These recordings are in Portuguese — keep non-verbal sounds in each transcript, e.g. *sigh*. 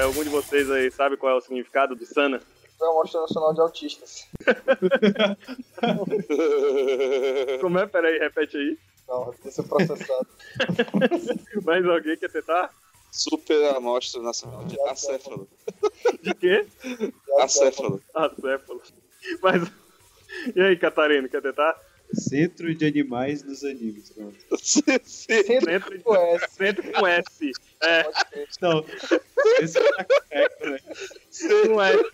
É, algum de vocês aí sabe qual é o significado de Sana? Foi a Mostra Nacional de Autistas. *laughs* Como é? Peraí, repete aí. Não, que ser processado. *laughs* Mais alguém quer tentar? Super Amostra Nacional de Acéfalo. De quê? Acéfalo. Acéfalo. Mas. *laughs* E aí, Catarina, quer tentar? Centro de animais nos animes. Pronto. *laughs* Centro Centro, com S. centro com S. É. Não, esse é a caca, né? com S.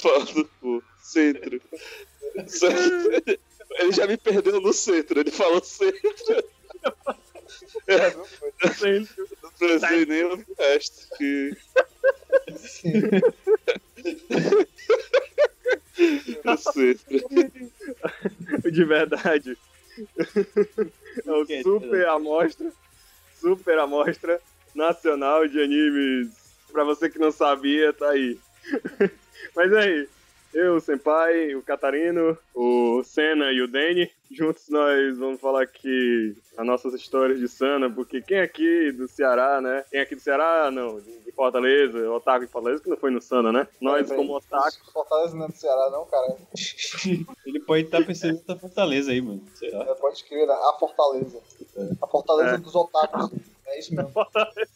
Fala do cu. Centro. *laughs* Centro. Ele já me perdeu no centro. Ele falou centro. É, não foi. Centro. Não precisei nem o resto. Que... Centro. *laughs* De verdade. É o Super Amostra. Super Amostra Nacional de Animes. Pra você que não sabia, tá aí. *laughs* Mas aí, eu, o Senpai, o Catarino, o Senna e o Danny, juntos nós vamos falar aqui as nossas histórias de Sana, porque quem aqui do Ceará, né? Quem aqui do Ceará, não, de Fortaleza, Otaku de Fortaleza, que não foi no Sana, né? Nós, como Otaku, Fortaleza não é do Ceará, não, cara. *laughs* Ele pode estar pensando em Fortaleza aí, mano. Sei lá. É, pode crer, né? a Fortaleza. A Fortaleza É. dos otakus. É isso mesmo. *laughs* Fortaleza,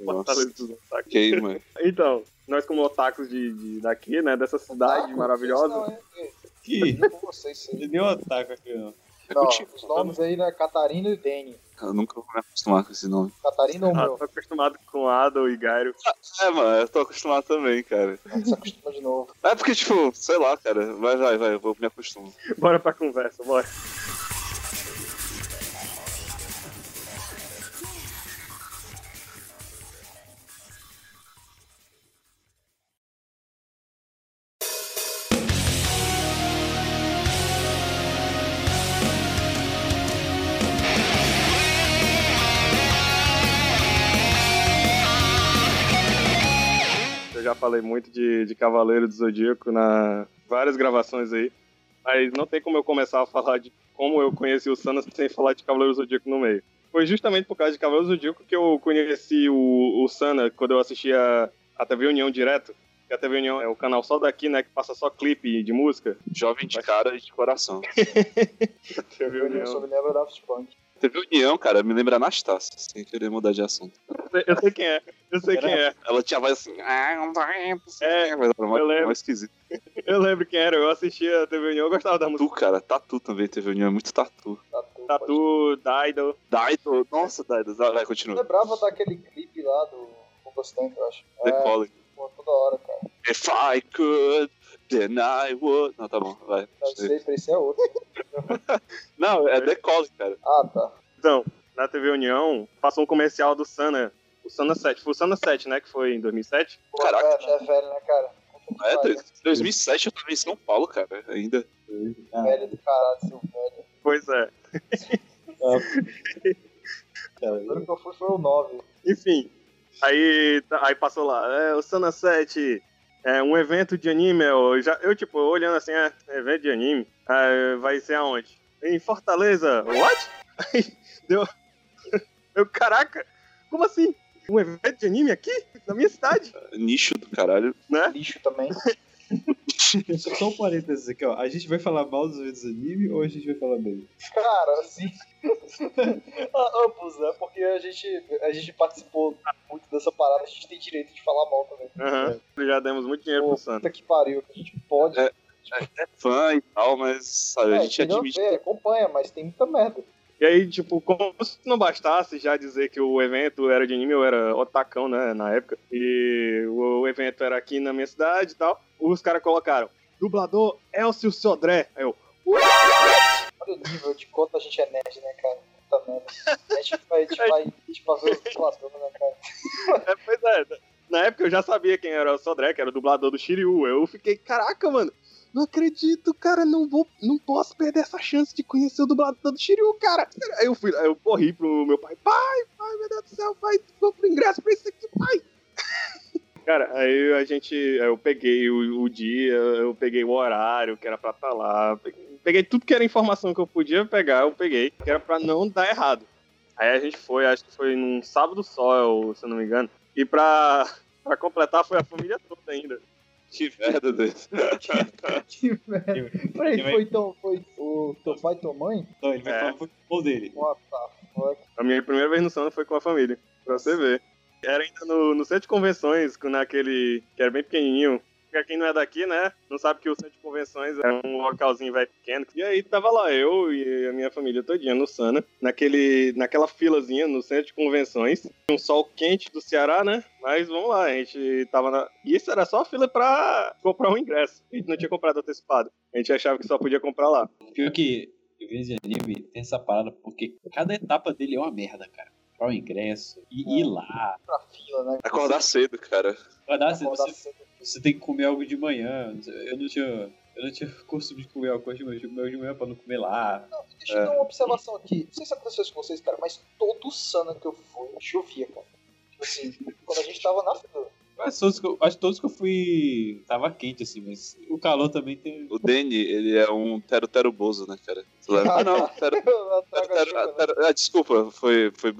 Nossa, Fortaleza dos Otaku. ok, mano. Então, nós como otakus de, de- daqui, né, dessa cidade Otaku? maravilhosa, Não, é, é, Que? vocês, nem otaku aqui, não. Não, os nomes aí, né? Catarina e Dani. Eu nunca vou me acostumar com esse nome. Catarina ou ah, meu? tô acostumado com Ado e Gairo. É, mano, eu tô acostumado também, cara. Se acostuma de novo. É porque, tipo, sei lá, cara. Vai, vai, vai, eu vou me acostumar. Bora pra conversa, bora. Falei muito de, de Cavaleiro do Zodíaco na várias gravações aí. Mas não tem como eu começar a falar de como eu conheci o Sana sem falar de Cavaleiro do Zodíaco no meio. Foi justamente por causa de Cavaleiro do Zodíaco que eu conheci o, o Sana quando eu assistia a TV União direto. Que a TV União é o canal só daqui, né? Que passa só clipe de música. Jovem de cara e de coração. *laughs* TV Eu União. só me lembro da Daft Punk. Teve união, cara, me lembra Anastácia, sem querer mudar de assunto. Eu sei- quem é. Eu sei quem é. Ela tinha a voz assim. "Ah, não tá, não sei É, o quê", mas era eu lembro. esquisito. Eu lembro quem era. Eu assistia a TV União, eu gostava da música. Tatu, cara, tatu também teve união, é muito tatu. Tatu. Tatu, Daido. Daido, nossa, Daido, vai, vai, Eu continua. lembrava daquele clipe lá do Tank, eu acho. The É, Calling. pô, toda hora, cara. If I could, then I would. Não, tá bom, vai. Não sei, esse é outro. *laughs* Não, é The Calling, cara. Ah, tá. Então, na TV União, passou um comercial do Sana. O Sana 7. Foi o Sana 7, né? Que foi em 2007. Pô, Caraca. é, é velho, né, cara? É, pariu. 2007 eu tava em São Paulo, cara, ainda. Ah, Velho do caralho, seu velho. Pois é. *laughs* O único que eu fui foi o 9. Enfim. Aí, aí passou lá. É, o Sana 7. É um evento de anime. Eu, já, eu tipo, olhando assim, é, evento de anime. É, vai ser aonde? Em Fortaleza. What? Aí deu. *laughs* Eu, caraca, como assim? Um evento de anime aqui? Na minha cidade? Nicho do caralho. Né? Lixo também. Só um parênteses aqui, ó. A gente vai falar mal dos eventos anime ou a gente vai falar bem? Cara, assim. *laughs* Ah, Ambos, né? Porque a gente, a gente participou muito dessa parada, a gente tem direito de falar mal também. Aham. Já demos muito dinheiro Pô, pro Sana. puta que pariu, a gente pode. É, É fã e tal, mas, sabe, a É, gente entendeu? admite. É, acompanha, mas tem muita merda. E aí, tipo, como se não bastasse já dizer que o evento era de anime, eu era otacão, né, na época, e o evento era aqui na minha cidade e tal, os caras colocaram, dublador Elcio Sodré. Aí eu, Olha o nível de quanto a gente é nerd, né, cara? Puta merda. A gente vai, a gente vai, a gente ver os dubladores, né, cara? é, pois é, na época eu já sabia quem era o Sodré, que era o dublador do Shiryu, eu fiquei, caraca, mano, não acredito, cara, não vou, não posso perder essa chance de conhecer o dublador do Shiryu, cara. Aí eu fui, eu corri pro meu pai, pai, pai, meu Deus do céu, pai, compra ingresso pra isso aqui, pai. *laughs* Cara, aí a gente, eu peguei o, o dia, eu peguei o horário que era pra estar lá, peguei, peguei tudo que era informação que eu podia pegar, eu peguei, que era pra não dar errado. Aí a gente foi, acho que foi num sábado só, se eu não me engano. E pra, pra completar, foi a família toda ainda. Que merda desse. *laughs* Que merda. Peraí, foi, então, foi o teu pai e tua mãe? Não, ele vai É. falar foi o dele. What the fuck? A minha primeira vez no Sana foi com a família, pra você ver. Era ainda no, no centro de convenções, naquele que era bem pequenininho. Pra quem não é daqui, né, não sabe que o centro de convenções é um localzinho vai pequeno. E aí tava lá eu e a minha família todinha no Sana, naquele, naquela filazinha no centro de convenções. Um sol quente do Ceará, né? Mas vamos lá, a gente tava na... E isso era só a fila pra comprar um ingresso. A gente não tinha comprado antecipado. A gente achava que só podia comprar lá. Pior que de anime tem essa parada, porque cada etapa dele é uma merda, cara. Comprar o ingresso, e ir lá. Pra fila, né? Acordar cedo, cara. Acordar, Acordar você, cedo. Você tem que comer algo de manhã. Eu não tinha. Eu não tinha *laughs* costume de comer algo de manhã, eu tinha comer de manhã pra não comer lá. Não, deixa eu dar uma observação aqui. Não sei se aconteceu isso com vocês, cara, mas todo Sana que eu fui, chovia, cara. Tipo assim, quando a gente tava na fila. Mas todos que eu, acho que todos que eu fui. Tava quente, assim, mas o calor também tem. O Danny, ele é um tero-tero bozo, né, cara? Ah, não. *laughs* Tero, tero, né? tero- ah, desculpa, foi, foi.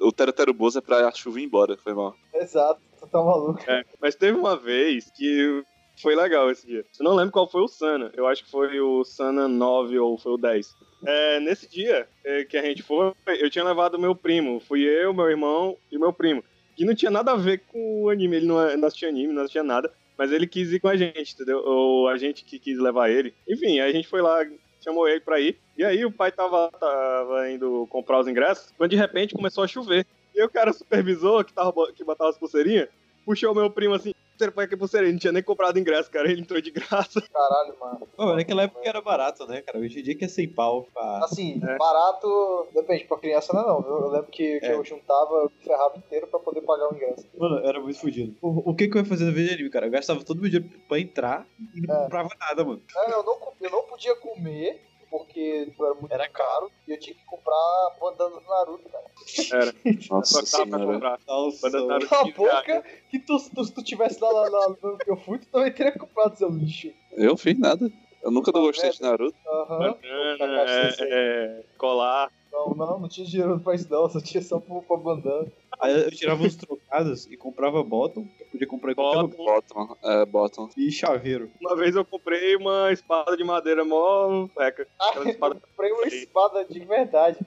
O tero-tero bozo é pra a chuva ir embora, foi mal. Exato, tá maluco. É, mas teve uma vez que foi legal esse dia. Eu não lembro qual foi o Sana. Eu acho que foi o Sana 9 ou foi o 10. É, nesse dia é, que a gente foi, eu tinha levado meu primo. Fui eu, meu irmão e meu primo. Que não tinha nada a ver com o anime. Ele não, é- não assistia anime, não assistia nada. Mas ele quis ir com a gente, entendeu? Ou a gente que quis levar ele. Enfim, aí a gente foi lá, chamou ele pra ir. E aí o pai tava, tava indo comprar os ingressos. Quando de repente começou a chover. E o cara supervisor que, tava, que botava as pulseirinhas puxou meu primo assim. Você põe aqui pulseirinha, não tinha nem comprado ingresso, cara. Ele entrou de graça. *laughs* Caralho, mano. Pô, naquela época era barato, né, cara? Hoje em dia que é 100 pau. Pá. Assim, É. barato, depende, pra criança não é não. viu? Eu lembro que, que É. eu juntava, eu me ferrava inteiro pra poder pagar o ingresso. Mano, era muito fudido. O, o que que eu ia fazer no vídeo de anime, cara? Eu gastava todo meu dinheiro pra entrar e não É. comprava nada, mano. É, eu, não, eu não podia comer, porque era muito Era caro, e eu tinha que comprar bandana do Naruto, cara. Era. Nossa Só que tava pra comprar. Nossa, Quando eu tava- Cala a boca, que tu, tu, se tu tivesse lá, lá, lá no que eu fui, tu também teria comprado seu lixo. Eu fiz nada. Eu nunca não gostei de Naruto. Aham. Bandana, é, é, colar. Não, não, não tinha dinheiro pra isso não, só tinha só pra, pra bandana. Aí eu tirava uns trocados e comprava bottom, que eu podia comprar em qualquer lugar. Bottom. Bottom, é, bottom. E chaveiro. Uma vez eu comprei uma espada de madeira mó feca. Aquela espada Comprei uma espada de verdade.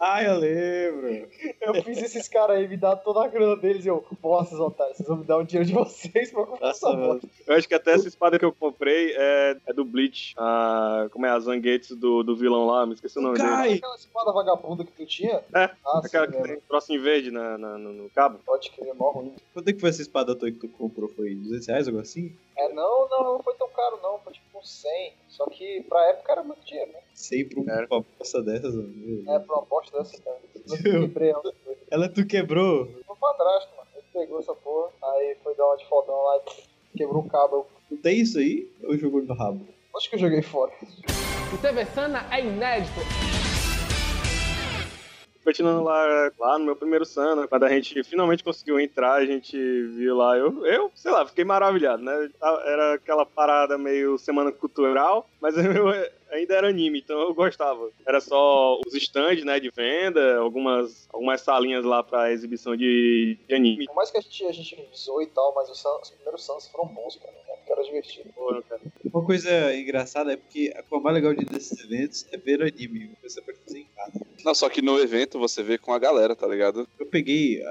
Ah, eu lembro. Eu fiz esses caras aí me dar toda a grana deles e eu, seus otários, vocês vão me dar o dinheiro de vocês pra comprar Nossa, essa bosta. Eu acho que até essa espada que eu comprei é, é do Bleach. A, como é? A Zangetsu do, do vilão lá, me esqueci o nome dele. Ai. Aquela espada vagabunda que tu tinha? É, Ah, Aquela sim, que tem um trocinho verde na, na- no, no cabo. Pode crer, mó ruim. Quanto é que foi essa espada tua que tu comprou? Foi 200 reais, algo assim? É, não, não, não foi tão caro não, foi tipo uns 100. Só que pra época era muito dinheiro, né? Sempre Era. uma aposta dessas, mano. É, pra uma bosta dessa, cara. Eu quebrei ela. Ela tu quebrou. Meu padrasto, mano. Ele pegou essa porra, aí foi dar uma de fodão lá e quebrou o cabo. Tu tem isso aí? Ou jogou no rabo? Acho que eu joguei fora. O TV Sana é inédito. Continuando lá, lá no meu primeiro Sana, quando a gente finalmente conseguiu entrar, a gente viu lá, eu, eu sei lá, fiquei maravilhado, né? Era aquela parada meio semana cultural, mas *laughs* eu ainda era anime, então eu gostava. Era só os stands, né, de venda, algumas, algumas salinhas lá pra exibição de, de anime. Por mais que a gente, a gente visou e tal, mas os, os primeiros Sans foram bons, cara. né? Porque era divertido. Pô, cara. Uma coisa engraçada é porque a coisa mais legal de desses eventos é ver anime. Você pode fazer em casa. Não, só que no evento você vê com a galera, tá ligado? Eu peguei.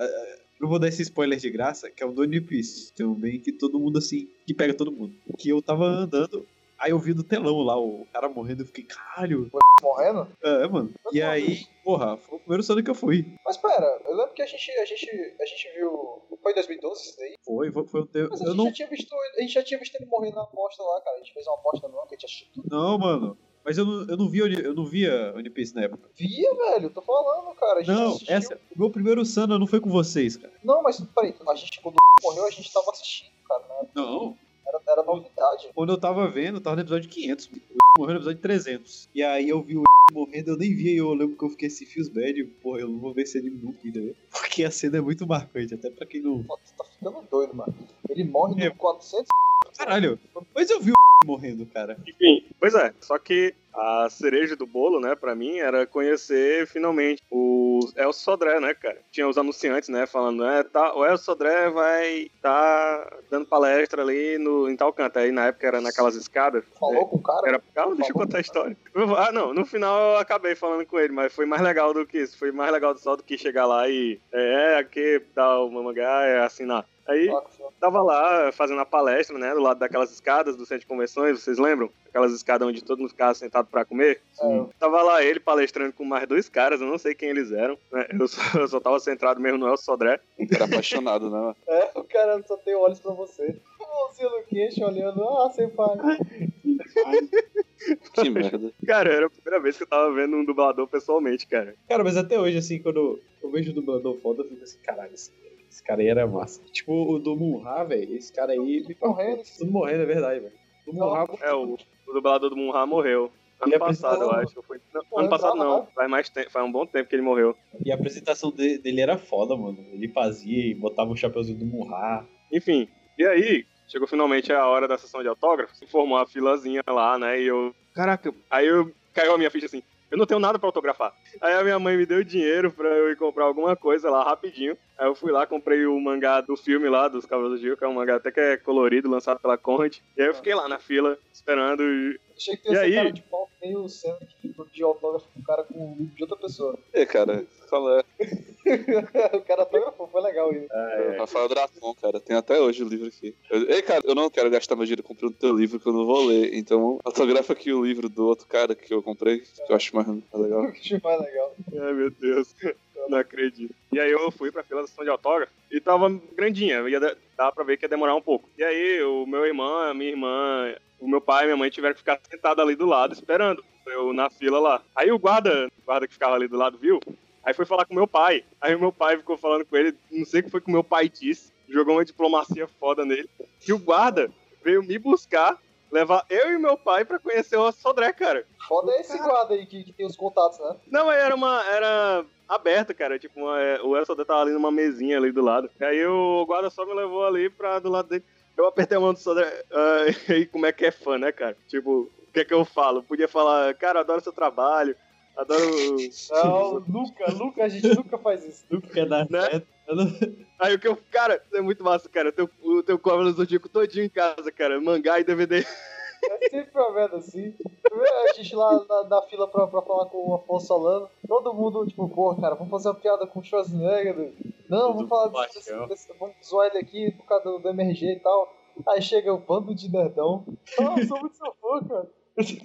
Não vou dar esse spoiler de graça, que é o do One Piece. Também que todo mundo assim. Que pega todo mundo. Que eu tava andando. Aí eu vi no telão lá o cara morrendo. Eu fiquei, caralho. Morrendo? É, mano. E aí, porra, foi o primeiro Sonic que eu fui. Mas pera, eu lembro que a gente, a gente, a gente viu. Foi em 2012 isso daí? Foi, foi, foi um tempo. Mas a Eu gente, não. já tinha visto, a gente já tinha visto ele morrer na aposta lá, cara. A gente fez uma aposta no que a gente achou tudo. Não, mano. Mas eu não, eu não vi One- eu não via One Piece na época. Via, velho, tô falando, cara. Não, assistiu. essa. O meu primeiro Sana não foi com vocês, cara. Não, mas peraí, a gente, quando morreu, a gente tava assistindo, cara, né? Não. Era, era novidade. Quando eu tava vendo, eu tava no episódio 500. O morreu no episódio 300. E aí eu vi o *laughs* morrendo, eu nem vi. Eu lembro que eu fiquei assim, fios bad. Porra, eu não vou ver esse anime nunca, entendeu? Porque a cena é muito marcante, até pra quem não. Pô, tu tá ficando doido, mano. Ele morre É. no 400. *laughs* Caralho. Mas eu vi o *laughs* morrendo, cara. Enfim, pois é, só que a cereja do bolo, né, pra mim, era conhecer finalmente o o Elcio Sodré, né, cara? Tinha os anunciantes, né, falando, é, tá, o Elcio Sodré vai tá dando palestra ali no, em tal canto. Aí na época era naquelas escadas. Falou com o cara? Era, calma, deixa eu contar a história. Ah, não, no final eu acabei falando com ele, mas foi mais legal do que isso. Foi mais legal só do que chegar lá e é, aqui dá o mamangá, é assinar. Aí Tava lá fazendo a palestra, né, do lado daquelas escadas do centro de convenções, vocês lembram? Aquelas escadas onde todo mundo ficava sentado pra comer. É, Tava lá ele palestrando com mais dois caras, eu não sei quem eles eram, né? Eu só, eu só tava centrado mesmo no Elcio Sodré. Era apaixonado, né? É, o cara só tem olhos pra você. Mãozinha no queixo, olhando. Ah, sem pai. Que merda. Cara, era a primeira vez que eu tava vendo um dublador pessoalmente, cara. Cara, mas até hoje, assim, quando eu vejo o dublador foda, eu fico assim, caralho, esse, esse cara aí era massa. Tipo, o do Munha, velho, esse cara aí. Me Morrendo. Tudo morrendo, é verdade, velho. O Munha É, o, o dublador do Munha morreu. Ano a passado, eu acho. Foi, não, ano passado não, faz mais tempo, faz um bom tempo que ele morreu. E a apresentação de- dele era foda, mano. Ele fazia e botava o chapeuzinho do Munha. Enfim, e aí, chegou finalmente a hora da sessão de autógrafos, formou uma filazinha lá, né? E eu. Caraca, aí eu caiu a minha ficha assim. Eu não tenho nada pra autografar. Aí a minha mãe me deu dinheiro pra eu ir comprar alguma coisa lá rapidinho. Aí eu fui lá, comprei o mangá do filme lá, dos Cavaleiros do Gil, que é um mangá até que é colorido, lançado pela Conrad. E aí eu fiquei lá na fila, esperando. e- Achei que ia ser aí? cara de pau que nem o Senna que de autógrafo com o cara com o livro de outra pessoa. E cara, qual é? *laughs* o cara autografou, foi legal isso. É, Rafael Dracon, cara. Tem até hoje o livro aqui. Eu, ei, cara, eu não quero gastar meu dinheiro comprando teu livro que eu não vou ler. Então, autografa aqui o livro do outro cara que eu comprei, que eu acho mais legal. *laughs* O que mais legal. Ai, meu Deus. Não acredito. E aí eu fui pra fila da sessão de autógrafo e tava grandinha, ia dava pra ver que ia demorar um pouco. E aí o meu irmão, a minha irmã, o meu pai e minha mãe tiveram que ficar sentados ali do lado, esperando eu na fila lá. Aí o guarda, o guarda que ficava ali do lado, viu? Aí foi falar com meu pai. Aí o meu pai ficou falando com ele, não sei o que foi que o meu pai disse, jogou uma diplomacia foda nele. Que o guarda veio me buscar, levar eu e meu pai pra conhecer o Sodré, cara. Foda é esse guarda aí que, que tem os contatos, né? Não, era uma. Era aberta, cara. Tipo, uma, é, o Elson tava ali numa mesinha ali do lado. Aí o guarda só me levou ali pra do lado dele. Eu apertei a mão do Sodré. ah, *laughs* e como é que é fã, né, cara? Tipo, o que é que eu falo? Podia falar, cara, adoro seu trabalho. Adoro. Não, nunca, nunca, a gente nunca faz isso. Nunca quer dar Né? certo. Aí o que eu. Cara, é muito massa, cara. O teu, o teu Cobra do Zodíaco todinho em casa, cara. Mangá e DVD. É sempre uma merda assim. A gente lá na, na fila pra, pra falar com o Afonso Solano, todo mundo, tipo, porra, cara, vamos fazer uma piada com o Schwarzenegger. doido. Não, vamos falar desse, baixão. desse, vamos zoar ele aqui por causa do, do MRG e tal. Aí chega o bando de nerdão. Ah, eu sou muito seu fã, cara. Ele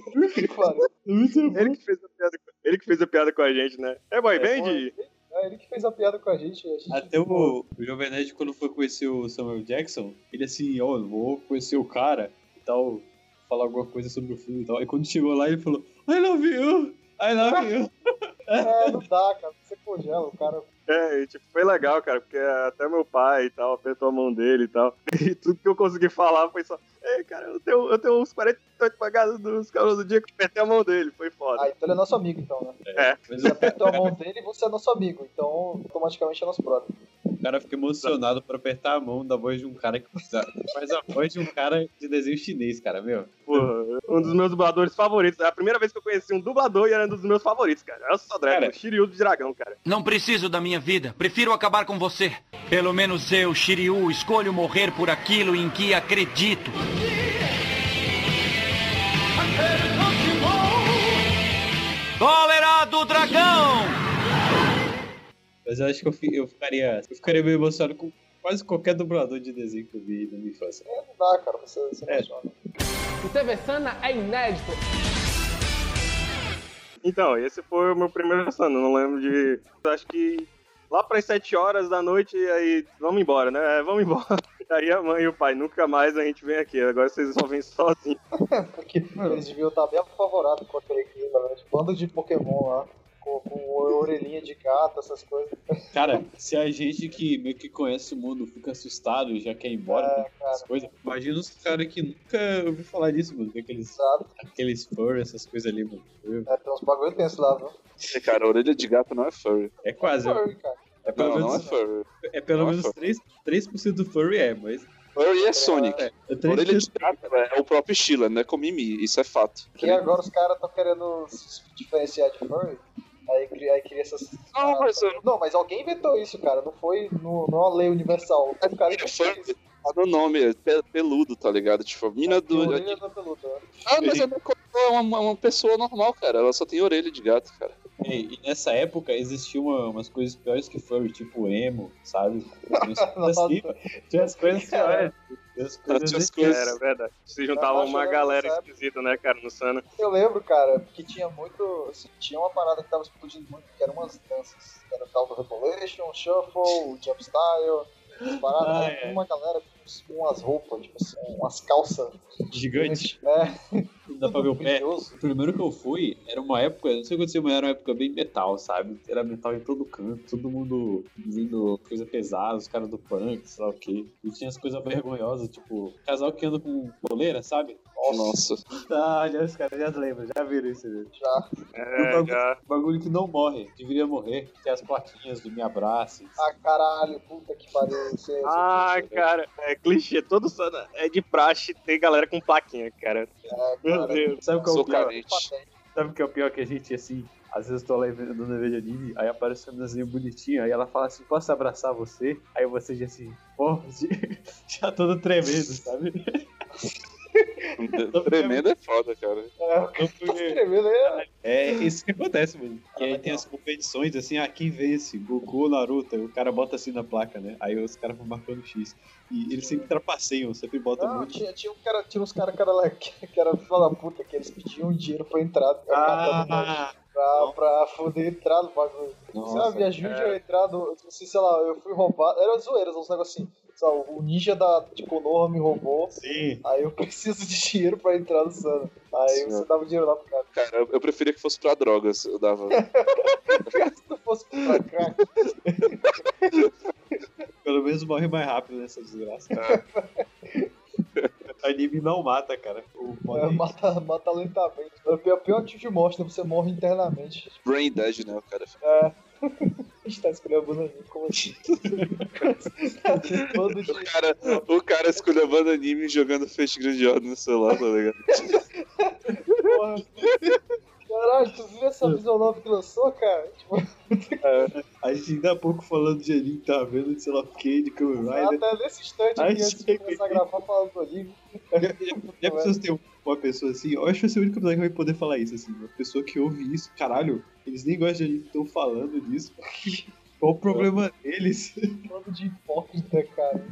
que fez a piada, com- ele que fez a piada com a gente, né? É boy band? É ele que fez a piada com a gente. A gente Até o, o Jovem Nerd, quando foi conhecer o Samuel Jackson, ele assim, ó, eu vou conhecer o cara e tal, falar alguma coisa sobre o filme e tal. E quando chegou lá, ele falou, I love you! I love you! *laughs* É, não dá, cara. Você congela o cara. É, e, tipo, foi legal, cara, porque até meu pai e tal, apertou a mão dele e tal. E tudo que eu consegui falar foi só, ei, cara, eu tenho, eu tenho uns 48 pagados dos caras do dia que eu apertei a mão dele, foi foda. Ah, então ele é nosso amigo, então, né? É. Você apertou a mão dele e você é nosso amigo. Então, automaticamente é nosso brother. O cara fica emocionado por apertar a mão da voz de um cara que faz a, faz a voz de um cara de desenho chinês, cara, meu. Porra, um dos meus dubladores favoritos. É a primeira vez que eu conheci um dublador e era um dos meus favoritos, cara. É o Sodré, o Shiryu do Dragão, cara. Não preciso da minha vida. Prefiro acabar com você. Pelo menos eu, Shiryu, escolho morrer por aquilo em que acredito. Cólera Mas eu acho que eu, fi- eu ficaria. Eu ficaria meio emocionado com quase qualquer dublador de desenho que eu vi na minha infância. É, não dá, cara. Você, você É. O TV Sana é inédito. Então, esse foi o meu primeiro ano, não lembro de. Acho que lá para as 7 horas da noite, aí vamos embora, né? É, Vamos embora. *laughs* Aí a mãe e o pai, nunca mais a gente vem aqui. Agora vocês só vêm sozinhos. *laughs* Porque eles deviam estar bem apavorados com aquele clima, né? Tipo, Bando de Pokémon lá. Com, com orelhinha de gato, essas coisas. Cara, se a gente que meio que conhece o mundo fica assustado e já quer ir embora É, essas coisas, imagina os caras que nunca ouviu falar disso, mano. Aqueles, Sabe? aqueles fur, essas coisas ali, mano. É, tem uns bagulho tenso lá, viu? E, cara, orelha de gato não é furry. É quase. É, Furry, cara. é pelo Não, não é menos, furry. é pelo não é menos furry. 3%, 3 do furry é, mas. Furry é Sonic. É, é 3%. Orelha de gato é o próprio estilo, não é com mimi, isso é fato. Que agora os caras estão querendo se diferenciar de furry. Aí, aí cria essas. Não, mas eu Não, mas alguém inventou isso, cara. Não foi no, não é uma lei universal. O cara Foi- isso. Tá no nome, é pe- peludo, tá ligado? Tipo, a mina do. Orelha da peluda, né? Ah, mas ela é uma, uma pessoa normal, cara. Ela só tem orelha de gato, cara. E, e nessa época existiam uma- umas coisas piores que furry, tipo emo, sabe? Tinha as *laughs* coisas assim, tinha as coisas piores. As coisas coisas- Era verdade. Se juntava uma galera esquisita, né, cara, no Sana. Eu lembro, cara, que tinha muito. assim, tinha uma parada que tava explodindo muito, que eram umas danças. Que era o tal do Revolution, Shuffle, Jump Style. As paradas, Ah, é. tinha uma galera com umas roupas, tipo assim, umas calças. Gigante, É, não dá pra ver o pé. O primeiro que eu fui era uma época, não sei o que aconteceu, mas era uma época bem metal, sabe? Era metal em todo canto, todo mundo vindo coisa pesada, os caras do punk, sei lá o quê. E tinha as coisas vergonhosas, tipo, casal que anda com coleira, sabe? Nossa. Ah, já os caras já lembram, já viram isso aí. Já. É, já. Bagulho que não morre, deveria morrer. Tem as plaquinhas do Me Abrace. Ah, caralho, puta que pariu. Ah, cara, é clichê. Todo Sana é de praxe ter galera com plaquinha, cara. é, Meu Deus. Sabe qual é Sou o pior? Sabe o que é o pior que a gente, assim, às vezes tô lá vendo no vídeo de anime, aí aparece uma meninazinha bonitinha, aí ela fala assim, posso abraçar você? Aí você já assim, pô, *laughs* já todo tremendo, sabe? Tremendo é foda, cara. É, o cara tá escrevendo aí. É isso que acontece, mano. E aí tem as competições, assim, ah, quem vence? Goku ou Naruto? O cara bota assim na placa, né? Aí os caras vão marcando X. E eles sempre trapaceiam, sempre botam Não, muito. tinha, tinha, um cara, tinha uns caras cara, lá que, que era da puta, que eles pediam dinheiro pra entrar. Ah, pra, pra poder entrar no bagulho. Sei lá, nossa. me ajude a entrar no. Sei lá, eu fui roubado. Era zoeiras, uns negócios assim. O ninja da tipo, Konoha me roubou. Sim. Aí eu *laughs* preciso de dinheiro pra entrar no Sana. Aí Sim, você dava dinheiro lá pro cara. Cara, eu, eu preferia que fosse pra drogas. Eu dava. *laughs* Se tu fosse pra cá, Pelo menos morre mais rápido nessa desgraça. *laughs* Anime não mata, cara. O é, mata, mata lentamente. É o pior, pior tipo de morte, né? Você morre internamente. Brain Dead, né, o cara? É. *laughs* A gente tá escolhendo a bananinha, como assim? Todo O dia. cara, o cara escolheu a banda anime jogando Fate Grand Order no celular, tá ligado? Porra. Caralho, tu viu essa visão nova que lançou, cara? Tipo, A gente ainda há pouco falando de anime, tá vendo, sei lá o que, de Kamen Rider. até nesse instante aqui, antes de começar a *laughs* gravar, falando do anime. Já pessoas ter uma pessoa assim, eu acho que você é o único episódio que vai poder falar isso, assim, uma pessoa que ouve isso, caralho, eles nem gostam de anime, estão falando disso. *laughs* Qual o problema deles? *laughs* Falando de hipócrita, cara.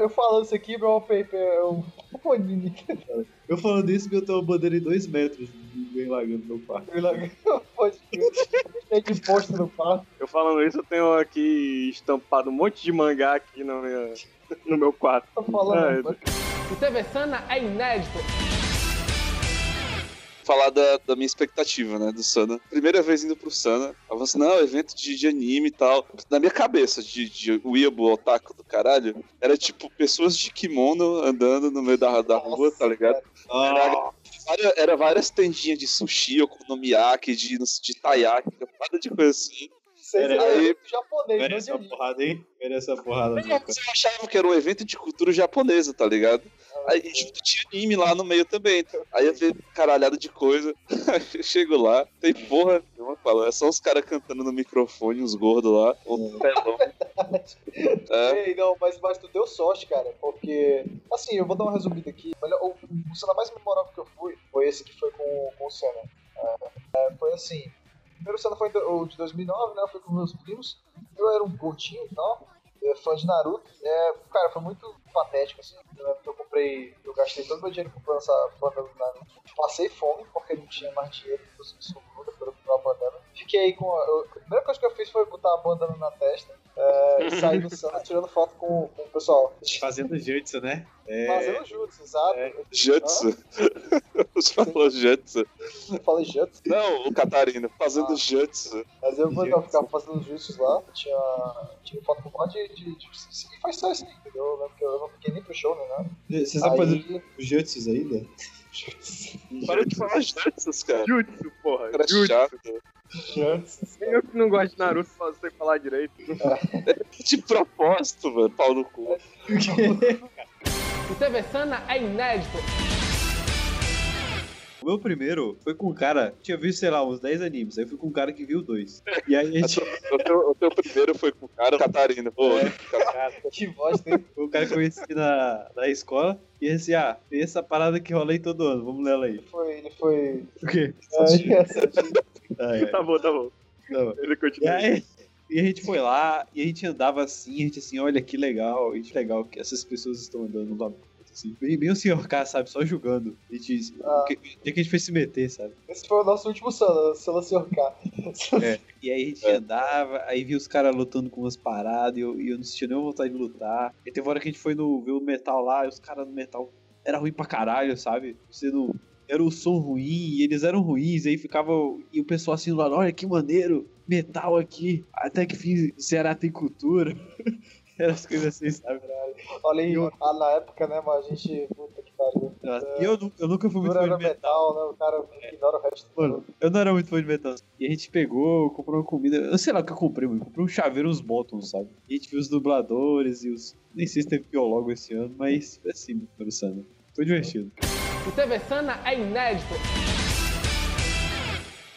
Eu falando isso aqui, Brown Paper é um *laughs* um anime. Eu falando isso, eu tenho uma bandeira em dois metros bem largando no meu quarto. Pode. Tem de posto no quarto. Eu falando isso, eu tenho aqui estampado um monte de mangá aqui no meu, no meu quarto. Tô falando. É, O TV Sana é inédito. Falar da, da minha expectativa, né, do Sana. Primeira vez indo pro Sana, eu falei assim, não, evento de, de anime e tal. Na minha cabeça, de, de weeaboo otaku do caralho, era tipo pessoas de kimono andando no meio da, da rua, Nossa, tá ligado? Era, várias- era várias tendinhas de sushi, okonomiyaki, de, de taiyaki, nada de coisa assim. Vocês aí, japonês, Merece anime. porrada, hein? Merece essa porrada, eu achava que era um evento de cultura japonesa, tá ligado? Aí junto tinha anime lá no meio também. Aí eu vi caralhada de coisa. *laughs* Chego lá, tem porra nenhuma, fala. É só os caras cantando no microfone, os gordos lá, o pelão. *laughs* É, Ei, não, mas, mas tu deu sorte, cara, porque, assim, eu vou dar uma resumida aqui. O, o Senna mais memorável que eu fui foi esse que foi com, com o Senna. É, é, foi assim, primeiro Senna foi o de 2009, né, fui com meus primos, eu era um gordinho e tal, é, fã de Naruto. É, cara, foi muito patético, assim, eu eu comprei, eu gastei todo meu dinheiro comprando essa banda do Naruto. Passei fome, porque não tinha mais dinheiro, não consegui sobrar para comprar a bandana. Fiquei com, a, eu- a primeira coisa que eu fiz foi botar a bandana na testa, é, sair do Senna tirando foto com, com o pessoal. Fazendo jutsu, né? É, Fazendo jutsu, exato. Jutsu. *laughs* Você falou Jutsu. Eu falei jutsu, Não, o Catarina, fazendo Ah. Jutsu. mas eu, eu ficava fazendo jutsus lá, tinha, tinha foto com um monte de, de, de- E foi só isso aí, entendeu? Eu lembro que eu não fiquei nem pro show, nem nada. Você sabe fazer jutsus ainda? *laughs* Para de falar Jutsu, cara. Jutsu, porra. Cara Jutsu. Eu que não gosto de Naruto, só sei falar direito. De propósito, mano, pau no cu. O TV Sana é inédito. O meu primeiro foi com um cara, tinha visto, sei lá, uns 10 animes. Aí fui com um cara que viu dois. E aí a gente. *laughs* O teu, o teu primeiro foi com o cara, Catarina. Pô, *laughs* Que voz tem. Foi o cara que eu conheci na, na escola. E assim, ah, tem essa parada que rola aí todo ano, vamos ler ela aí. Ele foi. Ele foi. O quê? *laughs* É, Ah, é. Tá bom, tá bom. Não. Ele E continua. aí, e a gente foi lá, e a gente andava assim, a gente assim, olha que legal, e que legal que essas pessoas estão andando lá. Assim, bem, bem o senhor K, sabe, só julgando. A gente, Ah. o que, o que a gente foi se meter, sabe? Esse foi o nosso último Sana, Sana Sr. K. É. E aí a gente andava, aí via os caras lutando com umas paradas, e eu, e eu não sentia nenhuma vontade de lutar. E teve uma hora que a gente foi no, ver o metal lá, e os caras no metal era ruim pra caralho, sabe? Você não. Era o som ruim, e eles eram ruins, aí ficava. E o pessoal assim lá, olha que maneiro, metal aqui, até que fim, o Ceará tem cultura. *laughs* Eram as coisas assim, sabe? Olha aí, Eu- ah, na época, né, mas a gente. Puta que pariu. E eu, eu nunca fui muito fã era de metal. metal, né? O cara ignora o resto. Mano, eu não era muito fã de metal. E a gente pegou, comprou uma comida. Eu sei lá o que eu comprei, mano. Comprei um chaveiro e uns bottoms, sabe? E a gente viu os dubladores e os. Nem sei se teve biólogo esse ano, mas foi assim, meu Sana. Foi divertido. O TV Sana é inédito.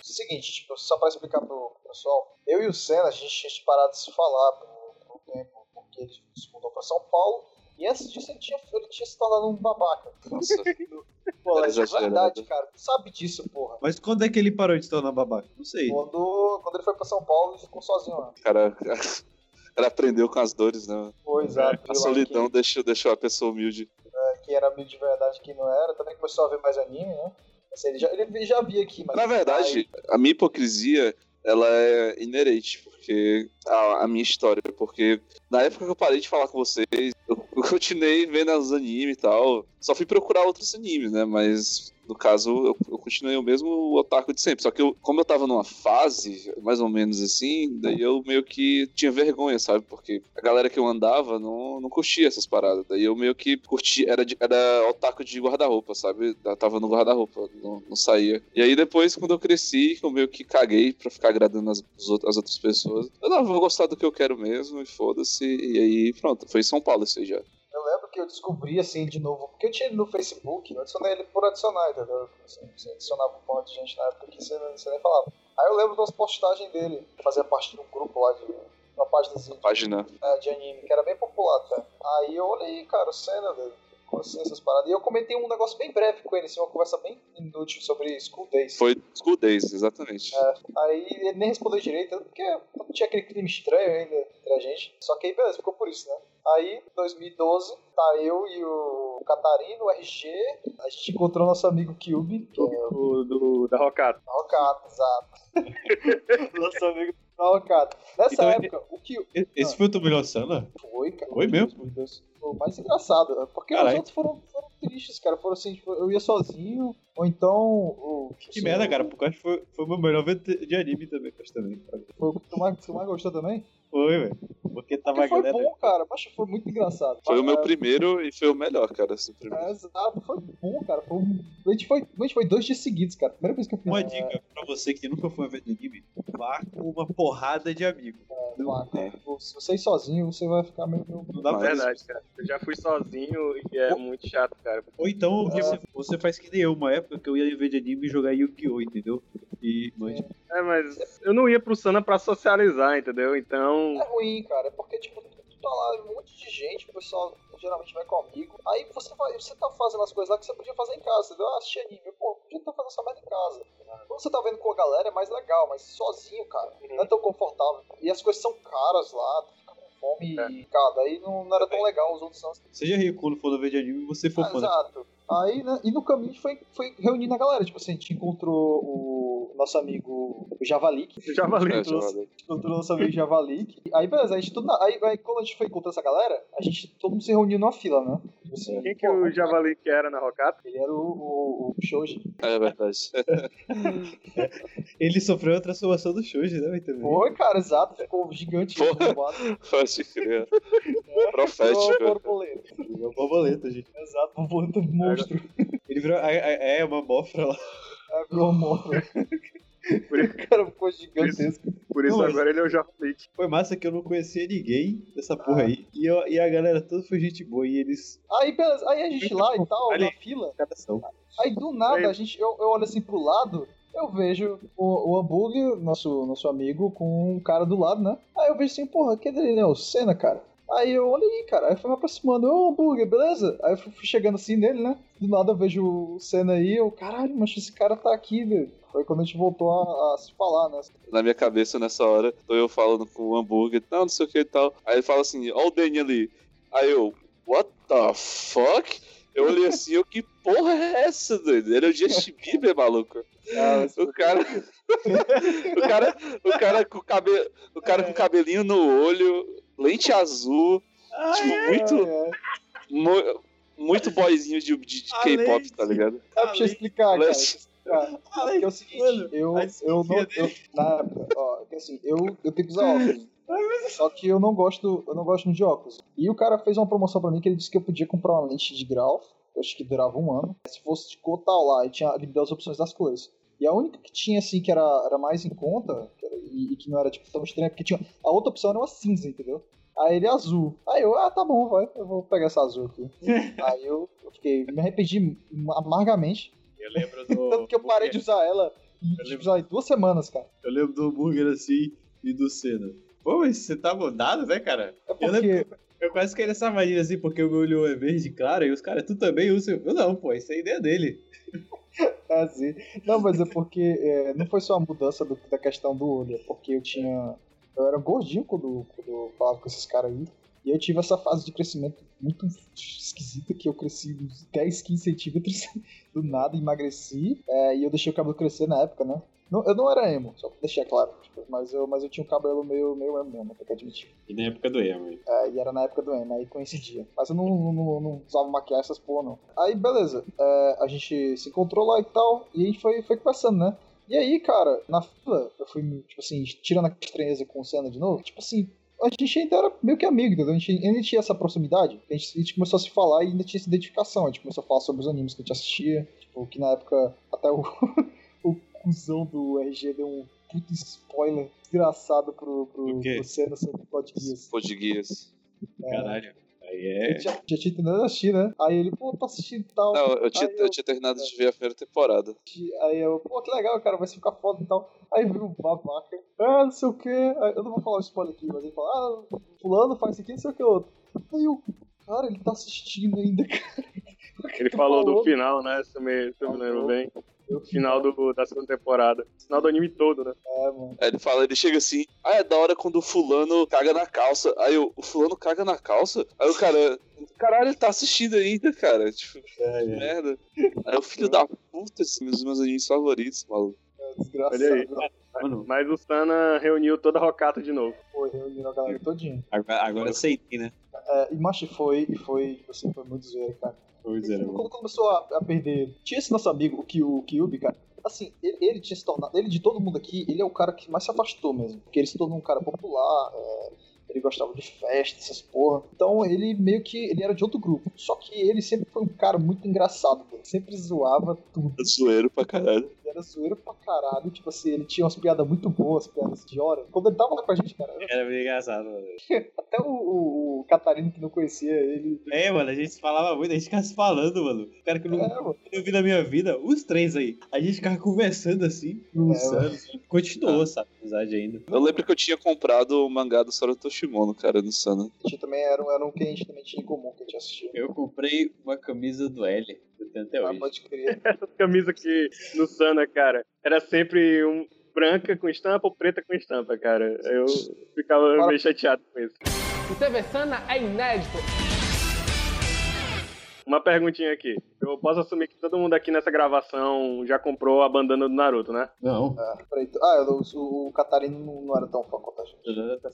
Seguinte, tipo, só pra explicar pro pessoal, eu e o Senna, a gente tinha parado de se falar por, por um tempo, porque ele se mudou pra São Paulo, e antes disso ele tinha, ele tinha se tornado um babaca. nossa. *laughs* Pô, é exagerado. verdade, cara. Tu sabe disso, porra. Mas quando é que ele parou de se tornar babaca? Não sei. Quando, quando ele foi pra São Paulo, ele ficou sozinho lá. Cara, *laughs* cara aprendeu com as dores, né? Foi, exato. A solidão deixou, deixou a pessoa humilde. Que, que era amigo de verdade, que não era. Também começou a ver mais anime, né? Assim, ele, já, ele já via aqui, mas... Na verdade, a minha hipocrisia, ela é inerente, porque a, a minha história, porque na época que eu parei de falar com vocês, eu, continuei vendo os animes e tal, só fui procurar outros animes, né, mas no caso eu, eu continuei o mesmo otaku de sempre, só que eu, como eu tava numa fase, mais ou menos assim, daí eu meio que tinha vergonha, sabe, porque a galera que eu andava não, não curtia essas paradas, daí eu meio que curti, era, era otaku de guarda-roupa, sabe, eu tava no guarda-roupa, não, não saía. E aí depois, quando eu cresci, eu meio que caguei pra ficar agradando as, as outras pessoas. Eu não, vou gostar do que eu quero mesmo, e foda-se. E aí, pronto, foi em São Paulo aí já. Eu lembro que eu descobri assim de novo, porque eu tinha ele no Facebook, eu adicionei ele por adicionar, entendeu? Assim, você adicionava um monte de gente na época que você, você nem falava. Aí eu lembro das postagens dele, fazia parte de um grupo lá de uma página Página. é, de anime, que era bem popular até. Aí eu olhei, cara, cena dele. Assim essas paradas? E eu comentei um negócio bem breve com ele, assim, uma conversa bem inútil sobre School Days. Foi School Days, exatamente. É. Aí ele nem respondeu direito, porque não tinha aquele clima estranho ainda entre a gente. Só que aí, beleza, ficou por isso, né? Aí, 2012, tá eu e o Catarino, o RG, a gente encontrou nosso amigo Cube, que é o Do, da Rocata. Rocato, exato. *laughs* nosso amigo da Rocato. Nessa Então, época, o Cube E- Esse foi o teu melhor Sana? foi, cara. Foi mesmo? Meu Deus. Foi o mais engraçado, né? porque Caralho. os outros foram, foram tristes, cara. Foram assim, tipo, eu ia sozinho, ou então. o- Que assim, merda, o- cara, porque eu acho que foi, foi o meu melhor evento de anime também, acho também. Foi o que tu mais, tu mais gostou também? Foi, velho. Porque tava Porque a foi galera. bom, cara. Mas foi muito engraçado. Foi o meu É, primeiro e foi o melhor, cara. Esse primeiro. É, exato, foi bom, cara. Foi um... a, gente foi, a gente foi dois dias seguidos, cara. Primeira vez que eu fiz. Uma é, dica pra você que nunca foi um evento de anime: vá com uma porrada de amigos. é, lá, cara. Se você ir sozinho, você vai ficar meio. Não dá Mas- Verdade, cara. Eu já fui sozinho e é muito chato, cara. Ou então É. você, você faz que nem eu, uma época que eu ia ver de anime e jogar Yu-Gi-Oh! entendeu? E mas, É, mas eu não ia pro Sana pra socializar, entendeu? Então. É ruim, cara. É porque, tipo, tu tá lá, um monte de gente, o pessoal geralmente vai comigo. Aí você, vai, você tá fazendo as coisas lá que você podia fazer em casa, entendeu? Ah, assistir anime. Pô, podia estar fazendo essa merda em casa. Quando você tá vendo com a galera é mais legal, mas sozinho, cara, não é tão confortável. E as coisas são caras lá, tu fica com fome É. e, cara, aí não, não era tão legal os outros não. seja rico quando for no ver de anime e você for Ah, fã. né? exato. Aí, né, e no caminho a gente foi, foi reunindo a galera. Tipo assim, a gente encontrou o nosso amigo o Javalik. Já valeu. É, encontrou nosso amigo Javalik. Aí, beleza, a gente tudo aí, aí quando a gente foi encontrar essa galera, a gente todo mundo se reuniu numa fila, né? Assim, Quem que pô, o Javali que era na Rocata? Ele era o, o, o Shoji. É verdade. Ele sofreu a transformação do Shoji, né? Também. Foi, cara, exato. Ficou gigante. Pode crer. Virou Profético. borboleta. Virou borboleta, gente. Exato, borboleta monstro. Ele virou. É, é- é uma mofra lá. É. *laughs* Por, O cara ficou gigantesco. por isso Não, agora ele é o Jorflix. Foi massa que eu não conhecia ninguém dessa porra aí. E, eu, e a galera toda foi gente boa. E eles. Aí, beleza. Aí a gente lá e tal, Ali. na fila. Aí do nada, Aí- a gente, eu, eu olho assim pro lado, eu vejo o, o hambúrguer, nosso, nosso amigo, com um cara do lado, né? Aí eu vejo assim, porra, que dele, né? O Senna, cara. Aí eu olhei, cara, aí fui me aproximando, ô hambúrguer, beleza? Aí eu fui chegando assim nele, né? Do nada eu vejo o Senna aí, eu, caralho, mas esse cara tá aqui, velho. Foi quando a gente voltou a, a se falar, né? Na minha cabeça, nessa hora, tô eu falando com o hambúrguer, não, não sei o que e tal. Aí ele fala assim, ó o Danny ali. Aí eu, what the fuck? Eu olhei assim, eu, que porra é essa, doido? Ele é o Justin Bieber, maluco. Ah, O cara. *laughs* o cara. O cara com cabelo. O cara com cabelinho no olho, lente azul, tipo, muito. É, é. mu- muito boyzinho de, de, de K-pop, tá ligado? Ah, deixa eu explicar, cara. Lente- Deixa eu explicar. Além Porque é o seguinte, Mano, eu, eu não. Eu, na época, ó, é que assim, eu, eu tenho que usar óculos. Só que eu não gosto, eu não gosto muito de óculos. E o cara fez uma promoção pra mim que ele disse que eu podia comprar uma lente de grau, eu acho que durava um ano. Se fosse de cor tal lá, e tinha, ele me deu as opções das cores. E a única que tinha, assim, que era, era mais em conta, e, e que não era, tipo, tão estranha, porque tinha. A outra opção era uma cinza, entendeu? Aí ele é azul. Aí eu, ah, tá bom, vai, eu vou pegar essa azul aqui. *laughs* Aí eu, eu fiquei, me arrependi amargamente. Eu lembro do. *laughs* Tanto que eu parei de usar ela em, tipo, sei lá, em duas semanas, cara. Eu lembro do hambúrguer assim e do Senna. Pô, mas você tá mudado, né, cara? É Eu lembro porque. Eu quase caí nessa armadilha assim, porque o meu olho é verde claro e os caras, tu também usa. Eu não, pô, isso é ideia dele. *laughs* *laughs* Assim. Não, mas é porque é, não foi só a mudança do- da questão do olho, é porque eu tinha. Eu era gordinho quando, quando eu falava com esses caras aí. E eu tive essa fase de crescimento muito esquisita, que eu cresci uns 10, 15 centímetros *laughs* do nada, emagreci. é, e eu deixei o cabelo crescer na época, né? Não- eu não era emo, só pra deixar claro. tipo, mas, eu, mas eu tinha um cabelo meio, meio emo mesmo, tem que admitir. E na época do emo, hein? É, e era na época do emo, aí coincidia. Mas eu não, não, não, usava maquiagem essas porra, não. Aí, beleza. é, a gente se encontrou lá e tal, e a gente foi, foi conversando, né? E aí, cara, na fila, eu fui, tipo assim, tirando a estranheza com o Senna de novo, tipo assim, a gente ainda era meio que amigo, entendeu? A gente ainda tinha essa proximidade, a gente, a gente começou a se falar e ainda tinha essa identificação, a gente começou a falar sobre os animes que a gente assistia, tipo, que na época até o *laughs* cuzão do RG deu um puto spoiler desgraçado pro, pro, O pro Senna sobre o. Pô, de guias. Caralho. Aí é. já, já tinha terminado de assistir, né? Aí ele, pô, tá assistindo e tal. Não, eu tinha, Aí eu tinha terminado de ver a primeira temporada. Aí eu, pô, que legal, cara, vai ficar foda e tal. Aí veio o babaca, ah, não sei o que. Eu não vou falar o spoiler aqui, mas ele fala, ah, fulano faz isso aqui, não sei o que outro. Aí eu, cara, ele tá assistindo ainda, *laughs* cara. Ele falou do final, né? Se eu me, se eu me lembro bem. Eu, Final do, da segunda temporada. Final do anime todo, né? É, mano. Aí ele fala, ele chega assim, ah, é da hora quando o fulano caga na calça. Aí eu, o fulano caga na calça? Aí o cara, caralho, ele tá assistindo ainda, cara. Tipo, que merda. Aí o filho da puta, assim, dos meus animes favoritos, maluco. É desgraçado. Olha aí. Mano, Mas o Sana reuniu toda a rocata de novo. Pô, reuniram a galera todinha. agora, agora aceitei, né? É, e macho foi, e foi, tipo assim, foi muito zoeiro, cara. Pois é, Quando começou a, a perder. Tinha esse nosso amigo, o Kyu- o Kyubi, cara. Assim, ele, ele tinha se tornado. Ele de todo mundo aqui, ele é o cara que mais se afastou mesmo. Porque ele se tornou um cara popular, é, ele gostava de festa, essas porra. Então ele meio que. Ele era de outro grupo. Só que ele sempre foi um cara muito engraçado. Sempre zoava tudo. Zoeiro pra caralho. Ele era zoeiro pra caralho. Tipo assim, ele tinha umas piadas muito boas, piadas de hora. Quando ele tava lá com a gente, cara. Era meio engraçado, mano. *laughs* Até o, o, o Catarino que não conhecia ele. É, mano, a gente se falava muito, a gente ficava se falando, mano. O cara que eu não É, eu vi na minha vida, os três aí. A gente ficava conversando assim, conversando. assim. Continuou essa amizade ainda. Eu lembro que eu tinha comprado o mangá do Sora Toshimono, cara, no Sana. A gente também era, um- era um que a gente também tinha em comum, que a gente assistia. Eu comprei uma camisa do L, tenho até Ah, hoje. pode crer. *laughs* Essa camisa que no Sana, cara, era sempre um branca com estampa ou preta com estampa, cara. Eu ficava meio chateado com isso. O TV Sana é inédito. Uma perguntinha aqui. Eu posso assumir que todo mundo aqui nessa gravação já comprou a bandana do Naruto, né? Não. Ah, peraí. Ah, o, o Catarino não, era tão fã quanto a gente.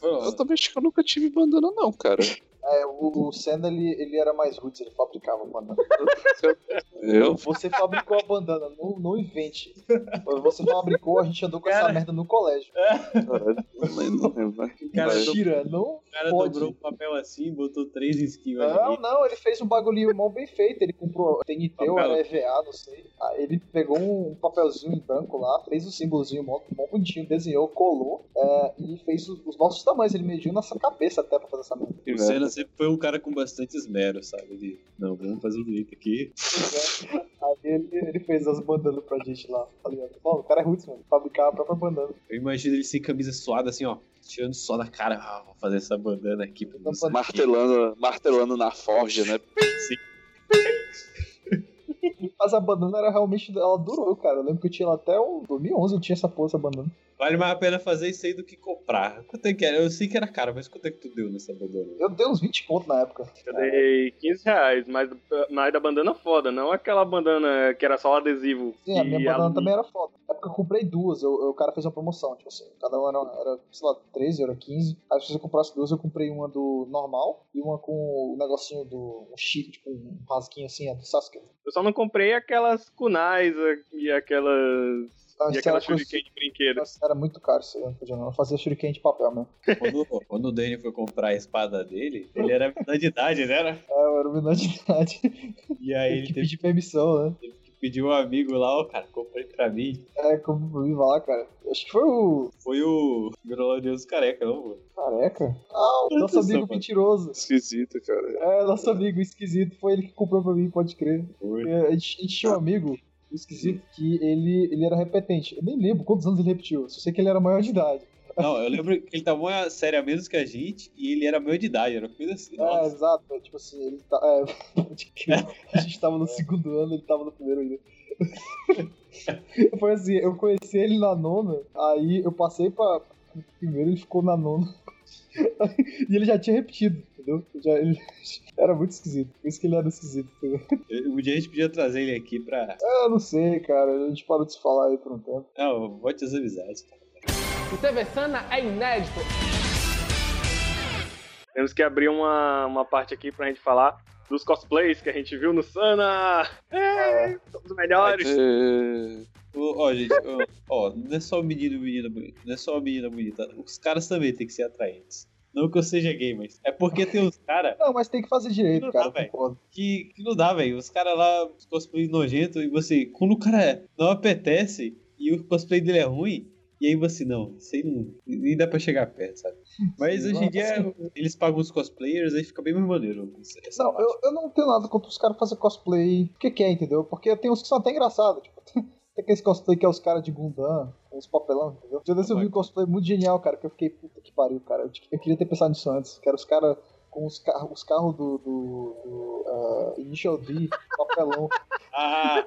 Eu também acho que eu nunca tive bandana, não, cara. *laughs* É, o, o Senna, ele, ele era mais roots, ele fabricava a bandana. *laughs* Eu? Você fabricou a bandana, não, não invente. Você fabricou, a gente andou com essa Cara. merda no colégio. Não lembro, não cara, Vai. do- Mentira, não o cara pode. dobrou o papel assim, botou três skills Não, ali. não, ele fez um bagulhinho bem feito. Ele comprou. Tem NT ou era EVA, não sei. Aí ele pegou um papelzinho em branco lá, fez o símbolozinho mó, mó bonitinho, desenhou, colou é, e fez os, os nossos tamanhos. Ele mediu nossa cabeça até pra fazer essa merda. O Senna sempre foi um cara com bastante esmero, sabe? Ele, não, vamos fazer direito aqui. Aí ele, ele fez as bandanas pra gente lá, tá ligado? Pô, o cara é roots, mano. Fabricar a própria bandana. Eu imagino ele sem camisa suada, assim, ó. Tirando só da cara. Ah, vou fazer essa bandana aqui pra você. Martelando, martelando na forja, né? Mas a bandana era realmente. Ela durou, cara. Eu lembro que eu tinha até o 2011, eu tinha essa porra, essa bandana. Vale mais a pena fazer isso aí do que comprar. Quanto é que era? Eu sei que era caro, mas quanto é que tu deu nessa bandana? Eu dei uns 20 pontos na época. Eu dei 15 reais, mas, mas da bandana foda, não aquela bandana que era só o adesivo. Sim, a minha bandana a- também era foda. Na época eu comprei duas, eu, eu- o cara fez uma promoção, tipo assim, cada uma era, era, sei lá, 13, era 15. Aí se você comprasse duas, eu comprei uma do normal e uma com o negocinho do um chip, tipo um rasguinho assim, a do Sasuke. Eu só não comprei aquelas kunais e aquelas. Ah, E aquela shuriken de brinquedo. Nossa, Era muito caro isso aí, não podia não. Eu fazia shuriken de papel mesmo. Quando, quando o Danny foi comprar a espada dele, ele era menor de idade, né? era? *laughs* É, eu era o menor de idade. E aí Tem ele que teve pedir permissão, né? que pedir um amigo lá, ó, cara, comprei pra mim. É, como eu ia lá, cara. Acho que foi o Foi o Grolodioso Careca, não, pô? Careca. Ah, o nosso amigo mano. mentiroso. Esquisito, cara. É, nosso amigo esquisito. Foi ele que comprou pra mim, pode crer. Foi. É, A gente, a gente tinha um amigo esquisito que ele, ele era repetente. Eu nem lembro quantos anos ele repetiu. Só sei que ele era maior de idade. Não, eu lembro que ele tava uma série a menos que a gente e ele era maior de idade, era uma coisa assim. É, Nossa. exato. é, Tipo assim, ele tá. É, *laughs* a gente tava no segundo ano, ele tava no primeiro ainda. *laughs* Foi assim, eu conheci ele na nona, aí eu passei pra primeiro ele ficou na nona. *laughs* e ele já tinha repetido, entendeu? Já, ele *laughs* era muito esquisito. Por isso que ele era esquisito, entendeu? Um dia a gente podia trazer ele aqui pra. Eu não sei, cara. A gente parou de se falar aí por um tempo. Não, volte as amizades, cara. O TV Sana é inédito. Temos que abrir uma, uma parte aqui pra gente falar dos cosplays que a gente viu no Sana. É, são os melhores. É... Ó, gente, ó, ó, não é só o menino e menina bonita, não é só a menina bonita. Os caras também tem que ser atraentes. Não que eu seja gay, mas é porque tem uns caras *laughs* Não, mas tem que fazer direito, Não cara. dá, que, que não dá, velho. Os caras lá, os cosplay nojento, e você, quando o cara não apetece e o cosplay dele é ruim, e aí você, não, isso aí não, nem dá pra chegar perto, sabe? *laughs* Mas Sim, hoje em dia nossa. eles pagam os cosplayers, aí fica bem mais maneiro. Não, eu, eu não tenho nada contra os caras fazer cosplay. O que que é, entendeu? Porque tem uns que são até engraçados. Tipo, *laughs* tem aqueles cosplay que é os caras de Gundam, com os papelão, entendeu? Já desse eu vi um cosplay muito genial, cara, que eu fiquei, puta que pariu, cara. Eu, eu queria ter pensado nisso antes. Que era os caras com os, car os carros do, do, do eh, Initial D, papelão. Ah,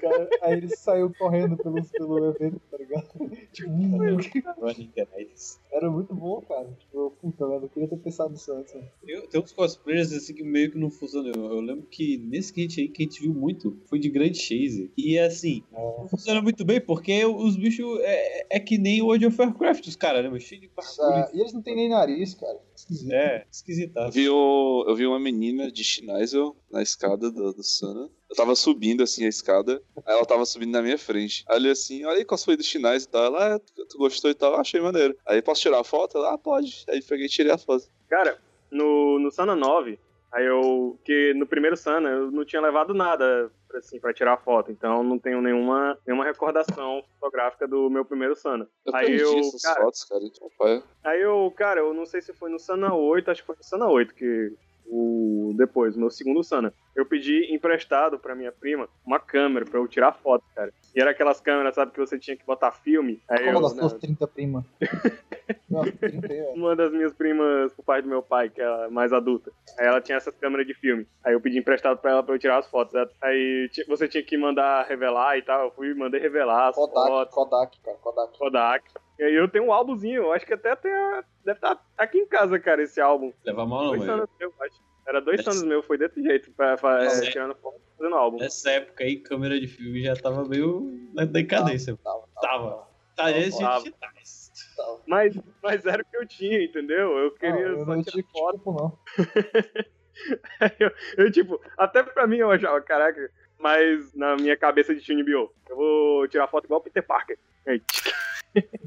cara, aí ele saiu correndo pelo, pelo evento, tá ligado? Tipo, Running Guys. era muito bom, cara. Tipo, puta, velho, eu queria ter pensado nisso antes. né? Tem, tem uns cosplayers assim que meio que não funcionam. Eu, eu lembro que nesse que a gente aí que a gente viu muito foi de Grand Chase. E assim, não funciona muito bem porque os bichos é, é que nem o World of Warcraft, os caras, né? Cheio de bagulho. e eles não têm nem nariz, cara. Esquisito. É, Eu esquisitaço. vi, o- eu vi uma menina de Schneizel na escada do, do Sana. Eu tava subindo assim a escada, aí ela tava subindo na minha frente. Aí eu assim, olha aí cosplay do Schneizel e tal. Ela, ah, tu, gostou e tal? Ah, achei maneiro. Aí posso tirar a foto? Ela, ah, pode. Aí peguei e tirei a foto. Cara, no, no Sana 9, aí eu. Que no primeiro Sana eu não tinha levado nada assim, pra tirar foto, então não tenho nenhuma, nenhuma recordação fotográfica do meu primeiro Sana. Eu Aí eu, essas cara- fotos, cara. Então, pai. Aí eu, cara, eu não sei se foi no Sana 8, acho que foi no Sana 8 que o depois, o meu segundo Sana. Eu pedi emprestado pra minha prima uma câmera pra eu tirar foto, cara. E era aquelas câmeras, sabe, que você tinha que botar filme. Aí Como eu, das né, tuas 30 primas? Não, 30 aí, ó. uma das minhas primas, por pai do meu pai, que é mais adulta. Aí ela tinha essas câmeras de filme. Aí eu pedi emprestado pra ela pra eu tirar as fotos. Aí ti- você tinha que mandar revelar e tal. Eu fui e mandei revelar Kodak, fotos. Kodak, cara, Kodak. Kodak. E aí eu tenho um álbumzinho, eu acho que até tem a- deve estar aqui em casa, cara, esse álbum. Leva mal não, Dois mano. anos meu, eu acho. Era dois anos meu, foi desse jeito, pra, pra- é, é. tirando foto, fazendo álbum. Nessa época aí, câmera de filme já tava meio na decadência. Tava, Tava. Tá, gente, Tava. digitais. Mas, mas era o que eu tinha, entendeu? Eu queria Não, eu só não tirar tinha foto. tipo, não. *laughs* eu, eu, tipo, até pra mim eu achava, caraca, mas na minha cabeça de Shinibyo, eu vou tirar foto igual o Peter Parker. Aí,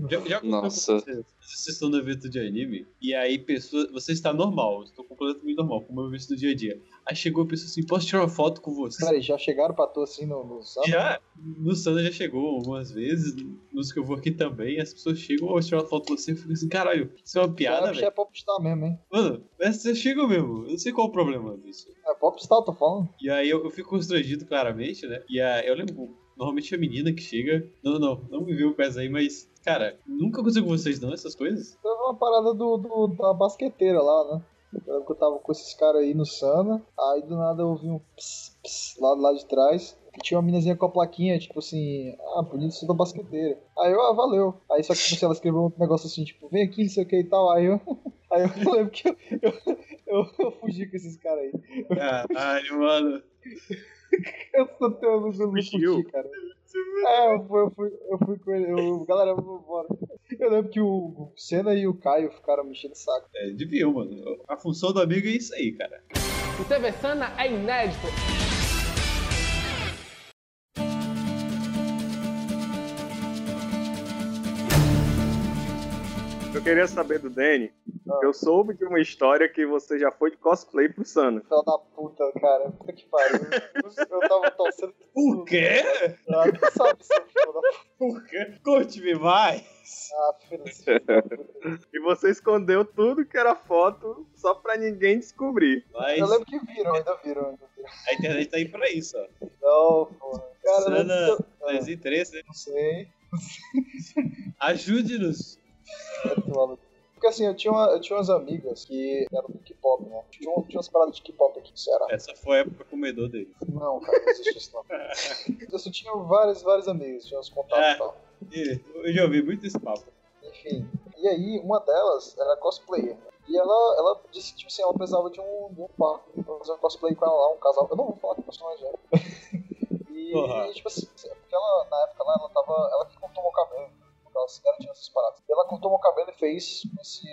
Já, já Nossa. vocês? Vocês estão no evento de anime, e aí pessoa, você está normal, estou completamente normal, como eu visto no dia a dia. Aí chegou a pessoa assim, posso tirar uma foto com você? Peraí, já chegaram pra tu assim no, no? Já, no Sana já chegou algumas vezes, nos que eu vou aqui também, as pessoas chegam, ó, tirar uma foto com você, eu fico assim, caralho, isso é uma piada, Cara, velho. é popstar mesmo, hein? Mano, você chega mesmo, eu não sei qual é o problema disso. É popstar, tô falando. E aí eu, eu fico constrangido, claramente, né? E aí eu lembro, normalmente a menina que chega. Não, não, não me viu o pés aí, mas, cara, nunca aconteceu com vocês não, essas coisas? Teve uma parada do, do- da basqueteira lá, né? Eu lembro que eu tava com esses caras aí no Sana, aí do nada eu ouvi um ps, ps, lá, lá de trás. E tinha uma minazinha com a plaquinha, tipo assim, ah, bonito ser da basqueteira. Aí eu, ah, valeu. Aí só que tipo, assim, ela escreveu um negócio assim, tipo, vem aqui, não sei o que e tal. Aí eu, *laughs* aí eu *laughs* lembro que eu, eu, eu, eu fugi com esses caras aí. Caralho, mano. *laughs* Eu só tenho luz eu não Fugiu? fugi, cara. É, eu fui, eu fui, eu fui com ele. Eu, galera, vamos embora. Eu lembro que o, Senna e o Caio ficaram me enchendo o saco. É, deviam, mano. A função do amigo é isso aí, cara. O TV Sana é inédito. Queria saber do Danny. Eu soube de uma história que você já foi de cosplay pro Sana. Filho da puta, cara. Puta que pariu. Eu, eu tava torcendo que O quê? Ah, tu sabe, seu filho da puta. *laughs* O quê? Conte-me mais. Ah, filho. E você escondeu tudo que era foto só pra ninguém descobrir. Mas Eu lembro que viram, ainda viram, ainda viram. a internet tá aí pra isso, ó. Não, porra. Cara, Sana, que eu- faz interesse, né? Não sei. Ajude-nos. É. Porque assim, eu tinha, uma, eu tinha umas amigas que eram do K-pop, né? Tinha, um- tinha umas paradas de K-pop aqui Ceará. Essa foi a época comedor dele. Não, cara, não existe isso não. *laughs* Eu só tinha várias, várias amigas, tinha uns contatos É. e tal. E Eu já ouvi muito esse papo. Enfim. E aí, uma delas era cosplayer. E ela, ela disse, tipo assim, ela precisava de um, de um par pra fazer um cosplay com ela lá, um casal. Eu não vou falar que personagem *laughs* era. E, Porra. tipo assim, porque ela, na época lá, ela tava. Ela que cortou meu cabelo. Porque ela ela tinha essas paradas. E ela cortou meu cabelo e fez esse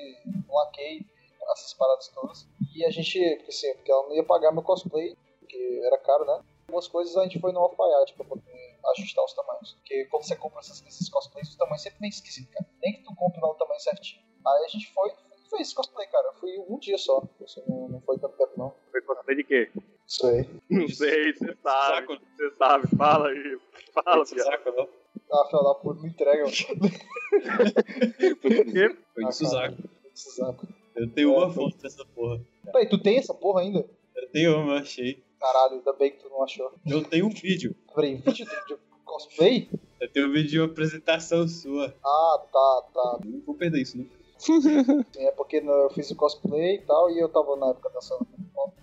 laquei, essas paradas todas. E a gente, porque assim, porque ela não ia pagar meu cosplay, porque era caro, né? Algumas coisas a gente foi no alfaiate pra poder ajustar os tamanhos. Porque quando você compra essas, esses cosplays, o tamanho sempre vem esquisito, cara. Nem que tu compre lá o tamanho certinho. Aí a gente foi e fez esse cosplay, cara. Eu fui um dia só. Assim, não, não foi tanto tempo, não. Foi cosplay de quê? Isso aí. Não sei, você sabe. Saco. Você sabe, fala aí. Fala, saco, não. Ah, filha da puta, me entrega. Quê? Foi Ah, de Suzaku. Esse saco. Eu tenho É, uma foi. foto dessa porra. Peraí, tu tem essa porra ainda? Eu tenho uma, eu achei. Caralho, ainda bem que tu não achou. Eu tenho um vídeo. Peraí, vídeo de, de cosplay? Eu tenho um vídeo de uma apresentação sua. Ah, tá, tá. Não vou perder isso, né? Sim, é porque eu fiz o cosplay e tal, e eu tava na época dançando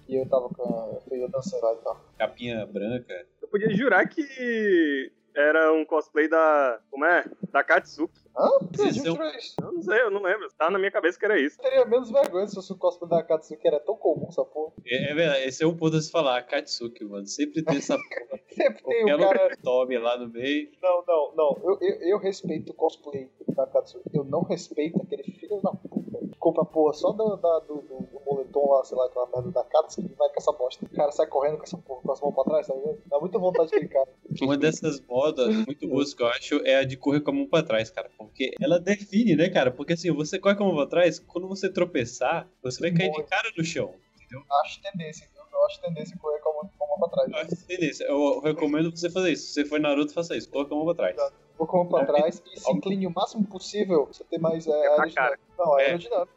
e eu tava com. Eu fui eu dançando lá e tal. Capinha branca. Eu podia jurar que era um cosplay da. Como é? Da Katsuki. Hã? Isso? Eu não sei, eu não lembro. Tá na minha cabeça que era isso. Eu teria menos vergonha se fosse o cosplay da Katsuki, era tão comum essa porra. É, é verdade, esse é um ponto a se falar. Katsuki, mano. Sempre tem essa *laughs* porra. Sempre tem o cara. tome lá no meio. Não, não, não. Eu, eu, eu respeito o cosplay da Katsuki. Eu não respeito aquele filho da puta que compra a porra só do, da, do, do moletom lá, sei lá, aquela merda da Katsuki e vai com essa bosta. O cara sai correndo com essa porra, com as mãos pra trás, tá ligado? Dá muita vontade de clicar. Uma dessas modas muito boas que eu acho é a de correr com a mão pra trás, cara. Porque ela define, né, cara? Porque assim, você corre com a mão pra trás, quando você tropeçar, você vai cair de cara no chão. Acho tendência, viu? Eu acho tendência correr com a mão, com a mão pra trás. Eu acho tendência. Eu recomendo você fazer isso. Se você for Naruto, faça isso. Com a mão pra trás. Com a mão pra É, trás e se incline o máximo possível pra você ter mais é, É aerodinâmica. Não, É. aerodinâmica, que isso?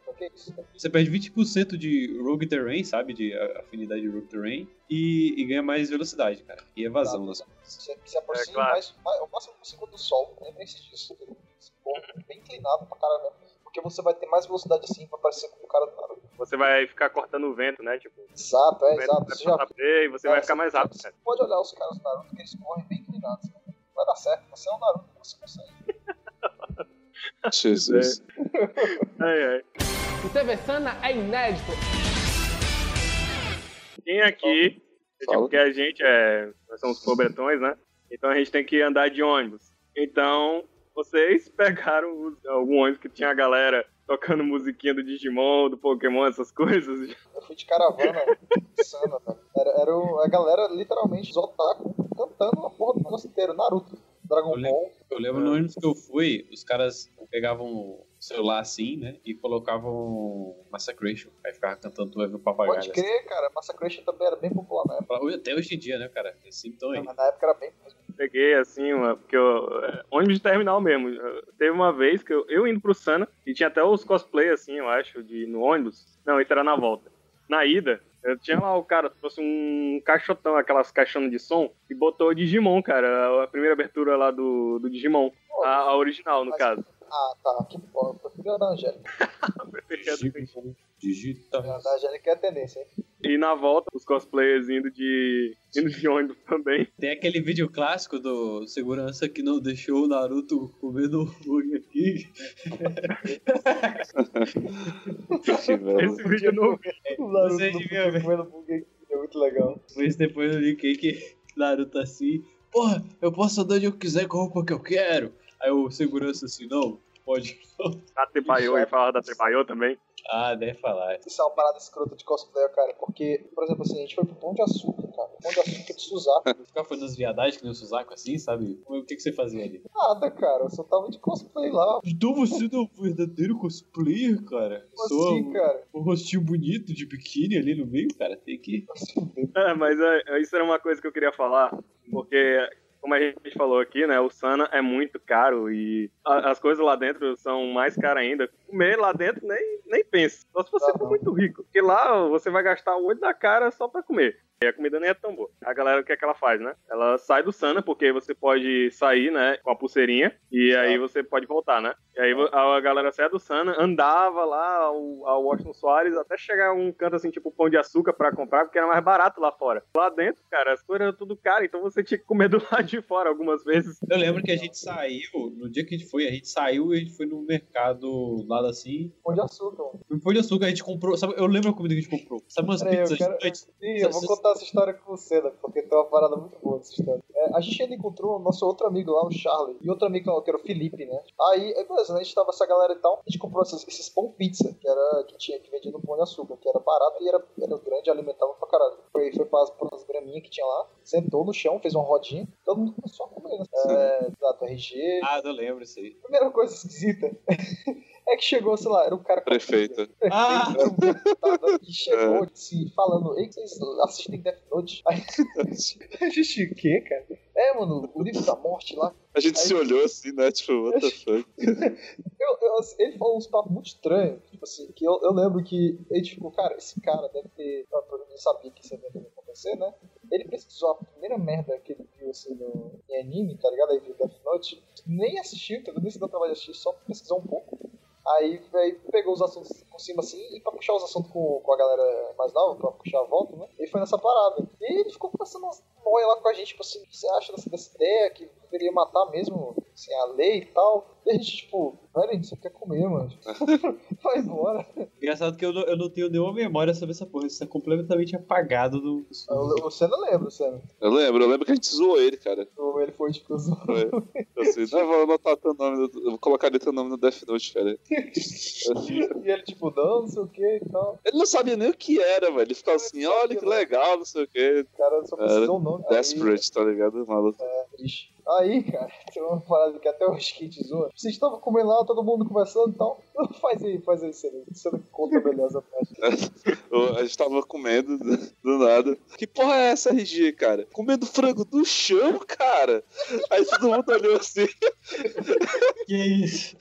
Você perde 20% de Rogue Terrain, sabe? De afinidade de Rogue Terrain. E, e ganha mais velocidade, cara. E evasão. das coisas. Você se aproxima É, claro. mais, mais, o máximo possível do sol. Lembre-se disso. Esse ponto Bem inclinado pra mesmo. Porque você vai ter mais velocidade assim pra parecer com o cara do Naruto. Você vai ficar cortando o vento, né? Tipo, Exato, é, o vento exato. vai Você já você e você vai ficar mais rápido, Você pode olhar os caras do Naruto que eles correm bem inclinados. cara. Vai dar certo. Você é o Naruto, você consegue. Jesus. Ai, ai. O TV Sana é inédito. Quem aqui, Fala. porque a gente é, nós somos pobretões, né? Então a gente tem que andar de ônibus. Então, vocês pegaram os- algum ônibus que tinha a galera tocando musiquinha do Digimon, do Pokémon, essas coisas? Eu fui de caravana insana, velho. Era, era o- a galera, literalmente, os otaku, cantando a porra do negócio inteiro. Naruto, Dragon Eu lembro. Ball. Eu lembro no ônibus que eu fui, os caras pegavam o celular assim, né? E colocavam Massacration. Aí ficava cantando Tu o papagaio. Pode crer, cara. Massacration também era bem popular na época. assim. Até hoje em dia, né, cara? Esse então aí. Mas na época era bem. Peguei assim, uma, porque eu. é, ônibus de terminal mesmo. Teve uma vez que eu, eu indo pro Sana, e tinha até os cosplay, assim, eu acho, de, no ônibus. Não, isso era na volta. Na ida, eu tinha lá o cara, trouxe um caixotão, aquelas caixonas de som, e botou o Digimon, cara. A primeira abertura lá do, do Digimon. A, a original, no Mas- caso. Ah, tá. Que porra. Eu prefiro a da Angélica. *laughs* Digita. A da Angélica é a tendência, hein? E na volta, os cosplayers indo de, indo de ônibus também. Tem aquele vídeo clássico do segurança que não deixou o Naruto King. Que velho. Esse vídeo não O Naruto Você no devia Burger ver. comendo King é muito legal. Mas depois eu linkei que Naruto assim, porra, eu posso andar onde eu quiser com a roupa que eu quero. Aí o segurança assim, não, pode não. da Tebaio e falava da Tebaio também. Ah, deve falar. Isso é uma parada escrota de cosplayer, cara. Porque, por exemplo, assim, a gente foi pro Pão de Açúcar, cara. Pão de Açúcar de Suzaka. *laughs* Ficar fazendo as viadagens que nem o Suzaku assim, sabe? O que, que você fazia ali? Nada, cara. Eu só tava de cosplay lá. Então você não é um verdadeiro cosplayer, cara? Como Só assim, um, cara? um rostinho bonito de biquíni ali no meio, cara. Tem que. É, mas é, isso era uma coisa que eu queria falar, porque, como a gente falou aqui, né, o Sana é muito caro e a- as coisas lá dentro são mais caras ainda. Comer lá dentro nem, nem pensa, só se você for muito rico, porque lá você vai gastar o olho da cara só pra comer. E a comida nem é tão boa. A galera, o que é que ela faz, né? Ela sai do Sana, porque você pode sair, né, com a pulseirinha, e aí você pode voltar, né? E aí a galera sai do Sana, andava lá ao, ao Washington Soares, até chegar um canto assim, tipo pão de açúcar pra comprar, porque era mais barato lá fora. Lá dentro, cara, as coisas eram tudo caro, então você tinha que comer do lado de fora algumas vezes. Eu lembro que a gente saiu, no dia que a gente foi, a gente saiu e a gente foi no mercado lá assim. Pão de Açúcar, mano. Pão de Açúcar a gente comprou. Sabe, eu lembro a comida que a gente comprou. Sabe umas Peraí, eu pizzas quero- gigantes? Sim, eu vou contar essa história com você, né? Porque tem uma parada muito boa dessa história. É, a gente ainda encontrou o nosso outro amigo lá, o Charlie, e outro amigo que era o Felipe, né? Aí, aí, beleza, né? A gente tava essa galera e tal, a gente comprou esses, esses pão pizza, que era que tinha que vendia no pão de açúcar, que era barato e era, era grande, alimentava pra caralho. Foi, foi para as graminhas que tinha lá, sentou no chão, fez uma rodinha, todo mundo começou a comer, né? É, exato, RG. Ah, eu lembro isso aí. Primeira coisa esquisita *laughs* é que chegou, sei lá, era um cara Prefeita. Ah! era um deputado que chegou assim, falando, ei, vocês assistem Death Note? Aí *laughs* a gente, o quê, cara? É, mano, o livro da morte lá. A gente se olhou assim, né? Tipo, what the fuck? *laughs* Eu, eu- assim, ele falou uns papos muito estranhos. Tipo assim, que eu, eu lembro que ele ficou, cara, esse cara deve ter. Eu sabia que isso ia acontecer, né? Ele pesquisou a primeira merda que ele viu assim no, em anime, tá ligado? Aí viu Death Note. Nem assistiu, tá ligado? Nem se deu trabalho de assistir, só pesquisou um pouco. Aí, aí pegou os assuntos por cima assim, e pra puxar os assuntos com, com a galera mais nova, pra puxar a volta, né? Ele foi nessa parada. E ele ficou conversando umas moia lá com a gente, tipo assim, o que você acha dessa, dessa ideia que deveria matar mesmo, assim, a lei e tal? E a gente, tipo, velho, a gente só quer comer, mano. *laughs* Vai embora. Engraçado que eu não, eu não tenho nenhuma memória sobre essa porra. Isso é completamente apagado do. O, o Senna lembra, Senna. Eu lembro, eu lembro que a gente zoou ele, cara. O- Ele foi, tipo, zoou. Foi. Eu assim, não, eu vou anotar teu nome, vou colocar ali teu nome no Death Note, cara. E ele, tipo, não, não sei o que e tal. Ele não sabia nem o que era, velho. Ele ficava assim, olha que legal, não sei o que. O cara só precisou o nome. Aí- Desperate, tá ligado, maluco? triste. Aí, cara, *laughs* tem uma parada que até que a gente zoa. Vocês estavam comendo lá, todo mundo conversando e tal. *laughs* Faz aí, faz aí. Você não conta beleza a parte. Eu- A gente tava comendo do do nada. Que porra é essa, RG, cara? Comendo frango do chão, cara? Aí todo mundo olhou assim, *laughs* Que isso?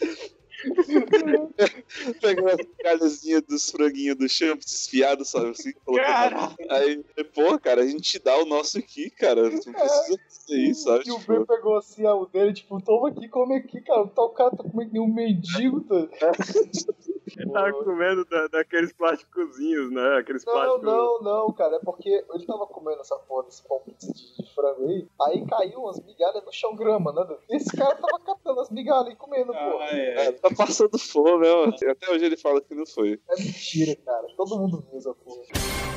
*laughs* pegando as calhazinhas dos franguinhos do chão, desfiado, sabe assim? Cara! Aí, pô, cara, a gente dá o nosso aqui, cara. Não precisa fazer isso, sabe? E o Tipo, Ben pegou assim a o dele, tipo, toma aqui, come aqui, cara. Tá, o cara tá comendo um mendigo, tá? *laughs* Ele tava comendo da- daqueles plásticozinhos, né? Aqueles Não, plásticos. não, não, cara. É porque ele tava comendo essa porra desse pizza de, de frango aí. Aí caiu umas migalhas no chão grama, né? E esse cara tava catando as migalhas e comendo, pô. Ah, é, é. tá passando fome, né, mano? Até hoje ele fala que não foi. É mentira, cara. Todo mundo viu essa porra.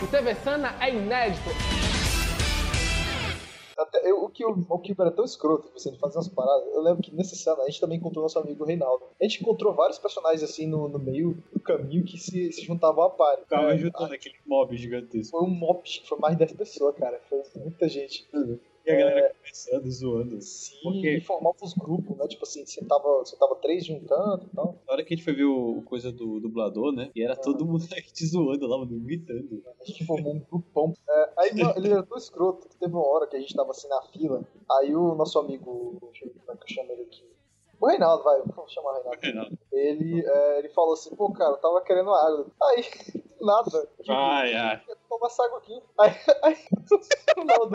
O TV Sana é inédito. Até, eu, o que o, o que era tão escroto, que você fazia umas paradas. Eu lembro que nesse cena a gente também encontrou nosso amigo Reinaldo. A gente encontrou vários personagens assim no, no meio do caminho que se, se juntavam a par. Ficava juntando aquele mob gigantesco. Foi um mob, foi mais de 10 pessoas, cara. Foi muita gente. E a galera conversando, zoando. Sim, Porque- e formava os grupos, né? Tipo assim, você tava, você tava três canto e tal. Na hora que a gente foi ver o o coisa do dublador, né? E era todo mundo a gente zoando lá, mano, gritando. A gente formou um grupão. É, aí, mano, ele era tão escroto que teve uma hora que a gente tava assim na fila. Aí o nosso amigo, como é que eu chamo ele aqui. O Reinaldo, vai, vamos chamar o Reinaldo. Ele, é, ele falou assim, pô, cara, eu tava querendo água. Aí, nada. Tipo, Ai, ai. Toma essa água aqui. Aí, *laughs* aí *laughs* o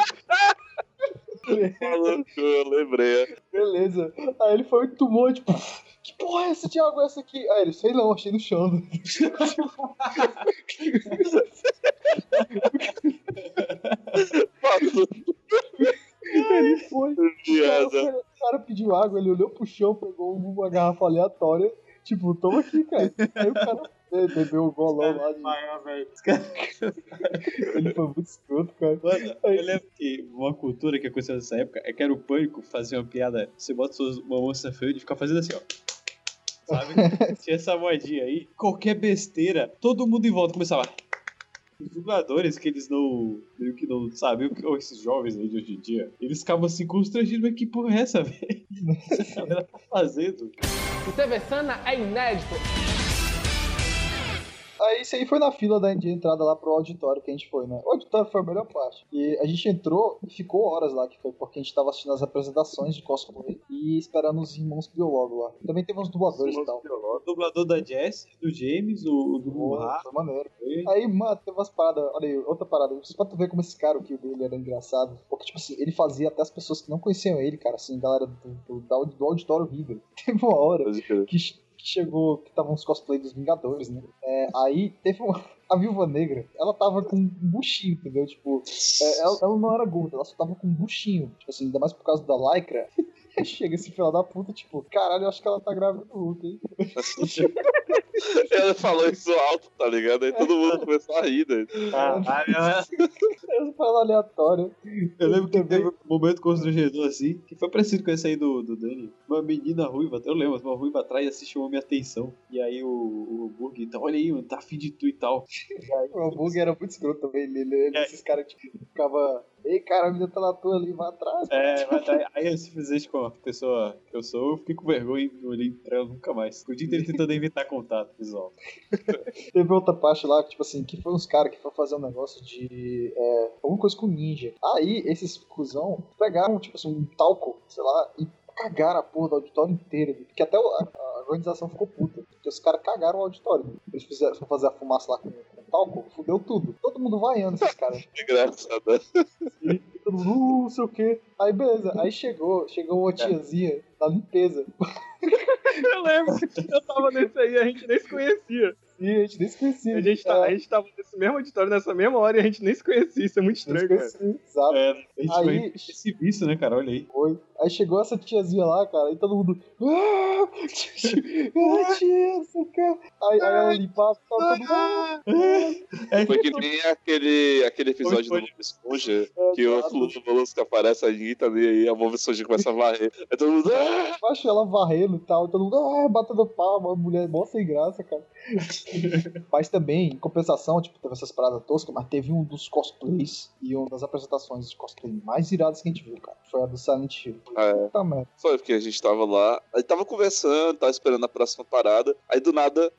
Eu lembrei. beleza. Aí ele foi e tomou, tipo, que porra é essa de água é essa aqui? Aí ele, sei não, achei no chão. Maluco, Ele foi. O cara, o cara pediu água, ele olhou pro chão, pegou uma garrafa aleatória, tipo, toma aqui, cara. Aí o cara be- bebeu o golão lá de. Ai, velho. *laughs* Ele foi muito escroto, cara. Mano, eu lembro que uma cultura que aconteceu nessa época é que era o pânico fazer uma piada. Você bota suas- uma moça feia e fica fazendo assim, ó. Sabe? *laughs* Tinha essa modinha aí. Qualquer besteira, todo mundo em volta começava. Os dubladores que eles não. meio que não o que. Ou esses jovens aí de hoje em dia, eles ficavam assim constrangidos, mas que porra é essa, velho? *laughs* Essa galera tá fazendo. O TV Sana é inédito. Aí isso aí foi na fila da, de entrada lá pro auditório que a gente foi, né? O auditório foi a melhor parte. E a gente entrou e ficou horas lá, que foi porque a gente tava assistindo as apresentações de cosplay e esperando os irmãos biólogos lá. Também teve uns dubladores e tal. O dublador da Jess, do James, o, o do foi maneiro. Aí, mano, teve umas paradas. Olha aí, outra parada. Pra tu ver como esse cara, o que dele era engraçado. Porque, tipo assim, ele fazia até as pessoas que não conheciam ele, cara, assim, galera do, do, do auditório rir. *laughs* Teve uma hora Pode que, que chegou, que estavam os cosplay dos Vingadores, né? É, aí teve uma. *laughs* A Viúva Negra, ela tava com um buchinho, entendeu? Tipo, é, ela, ela não era gorda, ela só tava com um buchinho. Tipo assim, ainda mais por causa da lycra. *laughs* Aí *laughs* Chega esse filho da puta, tipo, caralho, eu acho que ela tá grávida do Hulk, hein? *laughs* Ele falou isso alto, tá ligado? Aí todo mundo começou a rir, né? Essa parada aleatória. Eu lembro que teve um momento constrangedor assim, que foi parecido com esse aí do, do Dani. Uma menina ruiva, eu lembro, uma ruiva atrás assim chamou minha atenção. E aí o, o Burg, então, olha aí, mano, tá afim de tu e tal. *laughs* O hambúrguer era muito escroto também. Ele, ele- ele- É. Esses caras tipo, ficava. Ei, cara, a menina tá na tua ali, vai atrás. É, mas aí, aí se fizer isso com a pessoa que eu sou, eu fiquei com vergonha e não olhei pra ela nunca mais. O dia inteiro tentando evitar contato visual. Teve outra parte lá que, tipo assim, que foi uns caras que foi fazer um negócio de. É, alguma coisa com ninja. Aí, esses cuzão pegaram, tipo assim, um talco, sei lá, e cagaram a porra do auditório inteiro. Porque até o- a, a organização ficou puta. Porque os caras cagaram o auditório. Eles fizeram, fazer a fumaça lá com, com talco, fudeu tudo. Todo mundo vaiando esses caras. *laughs* Engraçado? E todo mundo, uh, não sei o quê. Aí beleza, aí chegou, chegou uma tiazinha da limpeza. *laughs* Eu lembro, eu tava nesse aí, a gente nem se conhecia. E a gente nem se conhecia. A gente, tá, É, a gente tava nesse mesmo auditório nessa mesma hora e a gente nem se conhecia. Isso é muito estranho, cara. exato. É, a gente Aí- vai esse vício, né, cara? Olha aí. Foi. Aí chegou essa tiazinha lá, cara, e todo mundo. Ah, ah quê. Aí, aí ela limpava, tava todo mundo. "Ah, É, Foi que nem aquele, aquele episódio Foi, do Bob Esponja, que o Fluto Molusco aparece, a ninguém tá nem aí, a Bob Esponja começa a varrer. Aí todo mundo. "Ah!" Acho ela varrendo e tal, e todo mundo, ah, batendo palma, mulher mó sem graça, cara. mas também, em compensação, tipo, teve essas paradas toscas, mas teve um dos cosplays e uma das apresentações de cosplay mais iradas que a gente viu, cara. Foi a do Silent Hill. É. Merda. Foi porque a gente tava lá, aí tava conversando, tava esperando a próxima parada, aí do nada.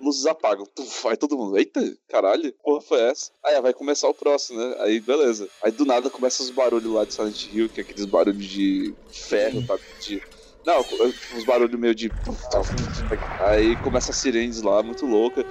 Luzes apagam. Aí todo mundo, eita, caralho, que porra foi essa? Aí ah, vai começar o próximo, né? Aí beleza. Aí do nada começa os barulhos lá de Silent Hill, que é aqueles barulhos de ferro, tá? De. Não, uns barulhos meio de. Aí começa as sirenes lá, muito louca.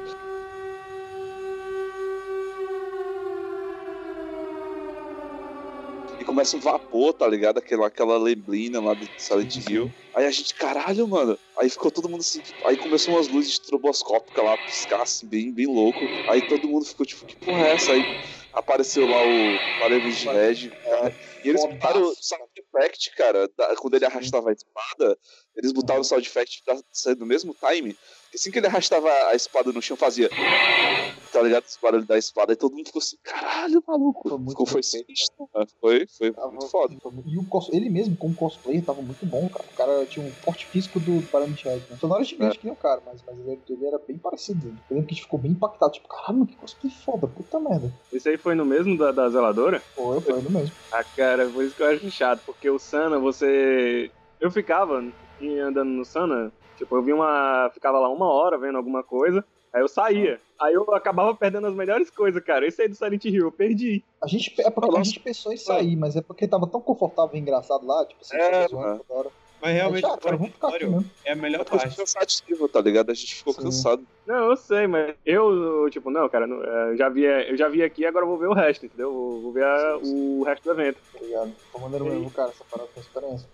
Começa um vapor, tá ligado? Aquela, aquela neblina lá do Silent Hill. Aí a gente, caralho, mano. Aí ficou todo mundo assim. Aí começou umas luzes estroboscópicas lá, piscar assim, bem, bem louco. Aí todo mundo ficou tipo, que porra é essa? Aí apareceu lá o Parede de Red. cara. E eles botaram o sound effect, cara. da- quando ele arrastava a espada, eles botaram o sound effect do mesmo time. Assim que ele arrastava a espada no chão, fazia. Tá ligado? Esse barulho da espada, e todo mundo ficou assim, caralho, maluco. Foi muito Ficou, foi sinistro, né? Foi, foi Tava- muito foda. E o cos- ele mesmo, como cosplayer, tava muito bom, cara. O cara tinha um porte físico do Pyramid Head, né? Só não era gigante que nem o cara, mas, mas ele, ele era bem parecido. Eu lembro que a gente ficou bem impactado. Tipo, caralho, que cosplay foda, puta merda. Isso aí foi no mesmo da, da zeladora? Foi, foi ele mesmo. Ah, cara, por isso que eu acho chato, porque o Sana, você. Eu ficava ia andando no Sana, tipo, eu vi uma. Ficava lá uma hora vendo alguma coisa, aí eu saía. Aí eu acabava perdendo as melhores coisas, cara. Esse aí do Silent Hill, eu perdi. A gente, é porque a gente pensou em sair, mas é porque tava tão confortável e engraçado lá, tipo, assim, É, zoando toda hora. Mas realmente ah, cara, vamos ficar aqui mesmo. é a melhor Foi parte. cansativo, tá ligado? A gente ficou Sim. cansado. Não, eu sei, mas eu, tipo, não, cara, não, é, eu, já vi, eu já vi aqui, agora eu vou ver o resto, entendeu? Vou, vou ver a- o resto do evento. Tá ligado? Foi maneiro Sim. mesmo, cara, essa parada com experiência.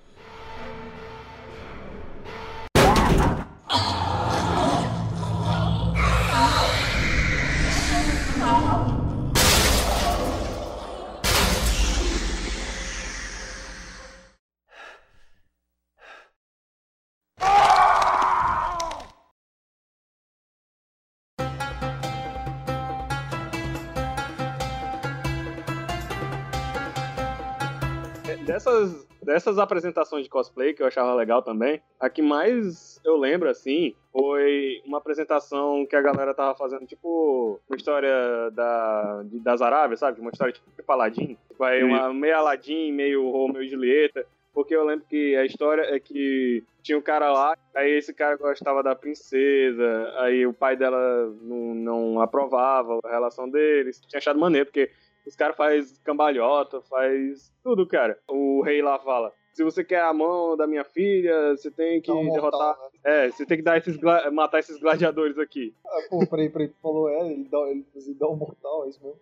Dessas, dessas apresentações de cosplay que eu achava legal também, a que mais eu lembro, assim, foi uma apresentação que a galera tava fazendo, tipo, uma história da, de- das Arábias, sabe? Uma história tipo Aladdin. Tipo, aí uma, meio Aladdin, meio Romeo e Julieta. Porque eu lembro que a história é que tinha um cara lá, aí esse cara gostava da princesa, aí o pai dela não, não aprovava a relação deles. Tinha achado maneiro, porque os caras fazem cambalhota, faz tudo, cara. O rei lá fala: se você quer a mão da minha filha, você tem que um mortal, derrotar. né? É, você tem que dar esses matar esses gladiadores aqui. Ah, pô, peraí, peraí, tu falou, é, ele dá, ele, ele dá um mortal, é isso mesmo?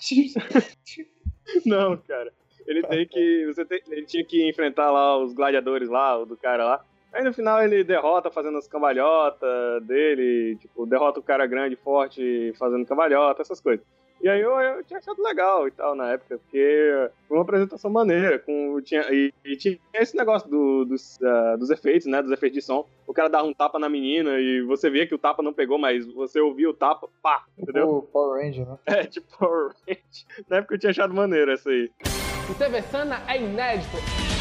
*laughs* Não, cara. Ele tem que. Você tem- ele tinha que enfrentar lá os gladiadores lá, o do cara lá. Aí no final ele derrota fazendo as cambalhotas dele, tipo, derrota o cara grande, forte, fazendo cambalhota, essas coisas. E aí eu, eu tinha achado legal e tal na época, porque foi uma apresentação maneira. Com, tinha, e, e tinha esse negócio do- dos, ah, dos efeitos, né? Dos efeitos de som. O cara dava um tapa na menina e você via que o tapa não pegou, mas você ouvia o tapa, pá, entendeu? Pô, Power Ranger, né? É, tipo Power Rangers. *laughs* Na época eu tinha achado maneiro essa aí. O TV Sana é inédito.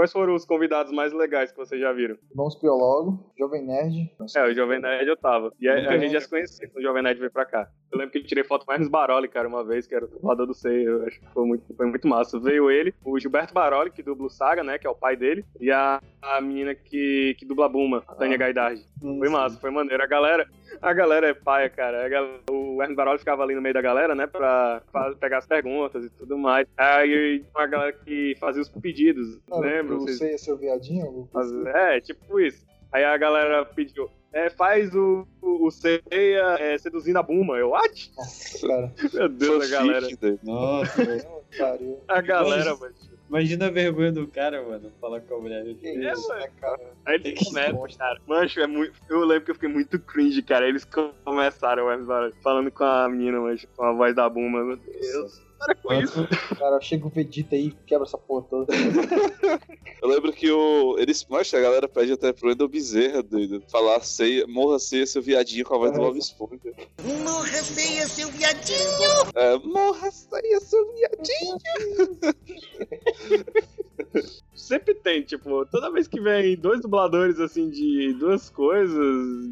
Quais foram os convidados mais legais que vocês já viram? Irmãos Piologo, Jovem Nerd. É, o Jovem Nerd eu tava. E a, a gente já se conhecia quando o Jovem Nerd veio pra cá. Eu lembro que eu tirei foto mais nos Baroli, cara, uma vez, que era o dublador do Sei. Eu acho que foi muito, foi muito massa. Veio ele, o Gilberto Baroli, que dubla o Saga, né? Que é o pai dele, e a, a menina que, que dubla a Buma, a Tânia Gaidardi. Foi massa, foi maneiro. A galera, a galera é paia, cara. A galera- o Hermes Baroli ficava ali no meio da galera, né? Pra, fa- pegar as perguntas e tudo mais. Aí tinha uma galera que fazia os pedidos, lembra? O Vocês- Sei, seu viadinho? Mas, é, tipo isso. Aí a galera pediu, é, faz o, o, o Seiya é, seduzindo a Buma. Eu, what? Nossa, cara. *laughs* Meu Deus, a galera. Doido. Nossa, velho. Pariu. A galera, mano. Imagina a vergonha do cara, mano, falar com a mulher. Que É, isso, mano. né, cara? Aí eles começam, cara. Mancho, é muito. Eu lembro que eu fiquei muito cringe, cara. Eles começaram falando com a menina, mancho, com a voz da Buma. Meu Deus. Para com isso. *laughs* Cara, chega o Vegeta aí e quebra essa porra toda. *laughs* Eu lembro que o. Eles. Mas a galera pede até pro Wendel Bezerra, doido. Falar ceia, morra ceia, seu viadinho com a voz do É. Bob Esponja. Morra feia, seu viadinho! É, morra ceia, seu viadinho. *laughs* Sempre tem, tipo, toda vez que vem dois dubladores, assim, de duas coisas,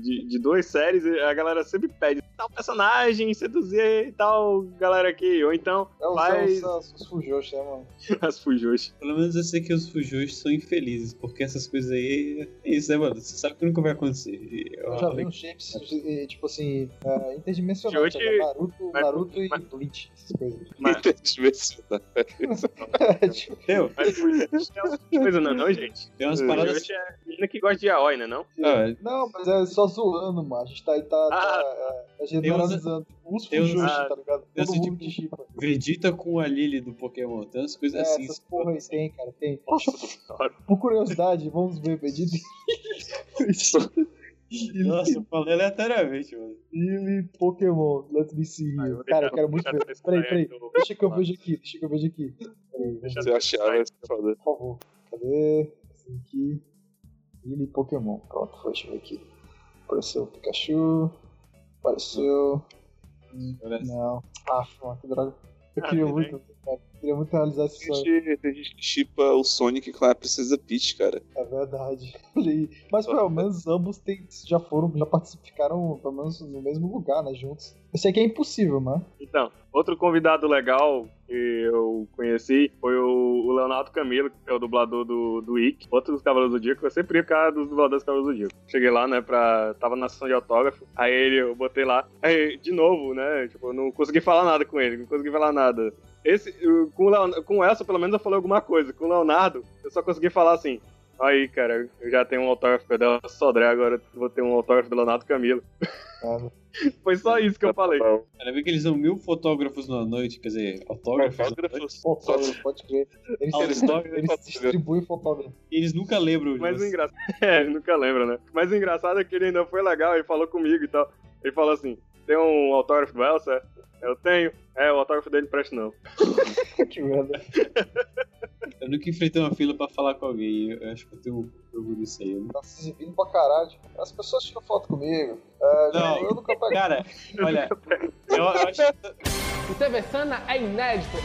de, de duas séries, a galera sempre pede tal personagem, seduzir tal galera aqui. Ou então, É os, faz é os, os Fujoshi, né, mano? *laughs* as Fujoshi. Pelo menos eu sei que os Fujos são infelizes, porque essas coisas aí. É isso, né, mano? Você sabe que nunca vai acontecer. E eu- Eu já vi uns shapes, tipo assim, é, interdimensionais. Fujoshi- sabe? Naruto, mas- Naruto e mas- Bleach, essas coisas. Mas, Interdimensional. *laughs* É, tipo, Entendeu? mas *laughs* Fujoshi outra *laughs* coisa, não, é não, gente? Tem umas paradas. Fujoshi é menina que gosta de yaoi, né, não? Ah, Não, mas é só zoando, mano. A gente tá, tá, Ah, tá é, generalizando. Os tem uns- tá ligado? tem mundo tipo- de chipa. Vegeta com a Lily do Pokémon. Tem umas coisas É, assim. essas porra aí tem, cara, tem. Nossa. Por curiosidade, vamos ver Vegeta *laughs* Nossa, eu falei aleatoriamente, mano. e Pokémon. Let me see Ah, vou Cara, eu quero muito ver. Peraí, peraí. Deixa que eu vejo aqui, deixa que eu vejo aqui. Peraí, Deixa eu achar, vai ser foda. Por favor. Cadê? Esse aqui. Mini Pokémon. Pronto, foi, deixa eu ver aqui. Apareceu o Pikachu. Apareceu. Não. Ah, mano, que droga. Eu queria tem muito, cara. Queria muito realizar esse Tem sonho. tem gente que chipa o Sonic com a Princesa Peach, cara. É verdade. *laughs* Mas pelo menos ambos têm, já foram, já participaram, pelo menos no mesmo lugar, né? Juntos. Eu sei que é impossível, né? Então, outro convidado legal que eu conheci foi o, Leonardo Camilo, que é o dublador do, do Ick, outro dos Cavaleiros do Zodíaco. Eu sempre ia cara dos dubladores dos Cavaleiros do Zodíaco. Cheguei lá, né, pra... Tava na sessão de autógrafo, aí ele, eu botei lá. Aí, de novo, né, tipo, eu não consegui falar nada com ele, não consegui falar nada. Esse, com, o Leon- com essa, pelo menos, eu falei alguma coisa. Com o Leonardo, eu só consegui falar assim... Aí, cara, eu já tenho um autógrafo dela Sodré, agora eu vou ter um autógrafo do Leonardo Camilo. *laughs* Foi só isso que eu falei. Ainda bem que eles são mil fotógrafos na noite, quer dizer, autógrafos. na noite. Autógrafos. fotógrafo, pode crer. Eles, eles, eles distribuem fotógrafo. E eles nunca lembram de Mas o engraçado. *laughs* É, nunca lembra, né? Mas o engraçado é que ele ainda foi legal, ele falou comigo e tal. Ele falou assim: tem um autógrafo do Elsa? Eu tenho. É, o autógrafo dele presta não. *laughs* que merda. Eu nunca enfrentei uma fila pra falar com alguém. Eu acho que eu tenho orgulho disso aí. Tá se exibindo pra caralho. As pessoas tiram foto comigo. É, Não. eu nunca pego. Cara, olha, eu, *laughs* eu acho que O TV Sana é inédito.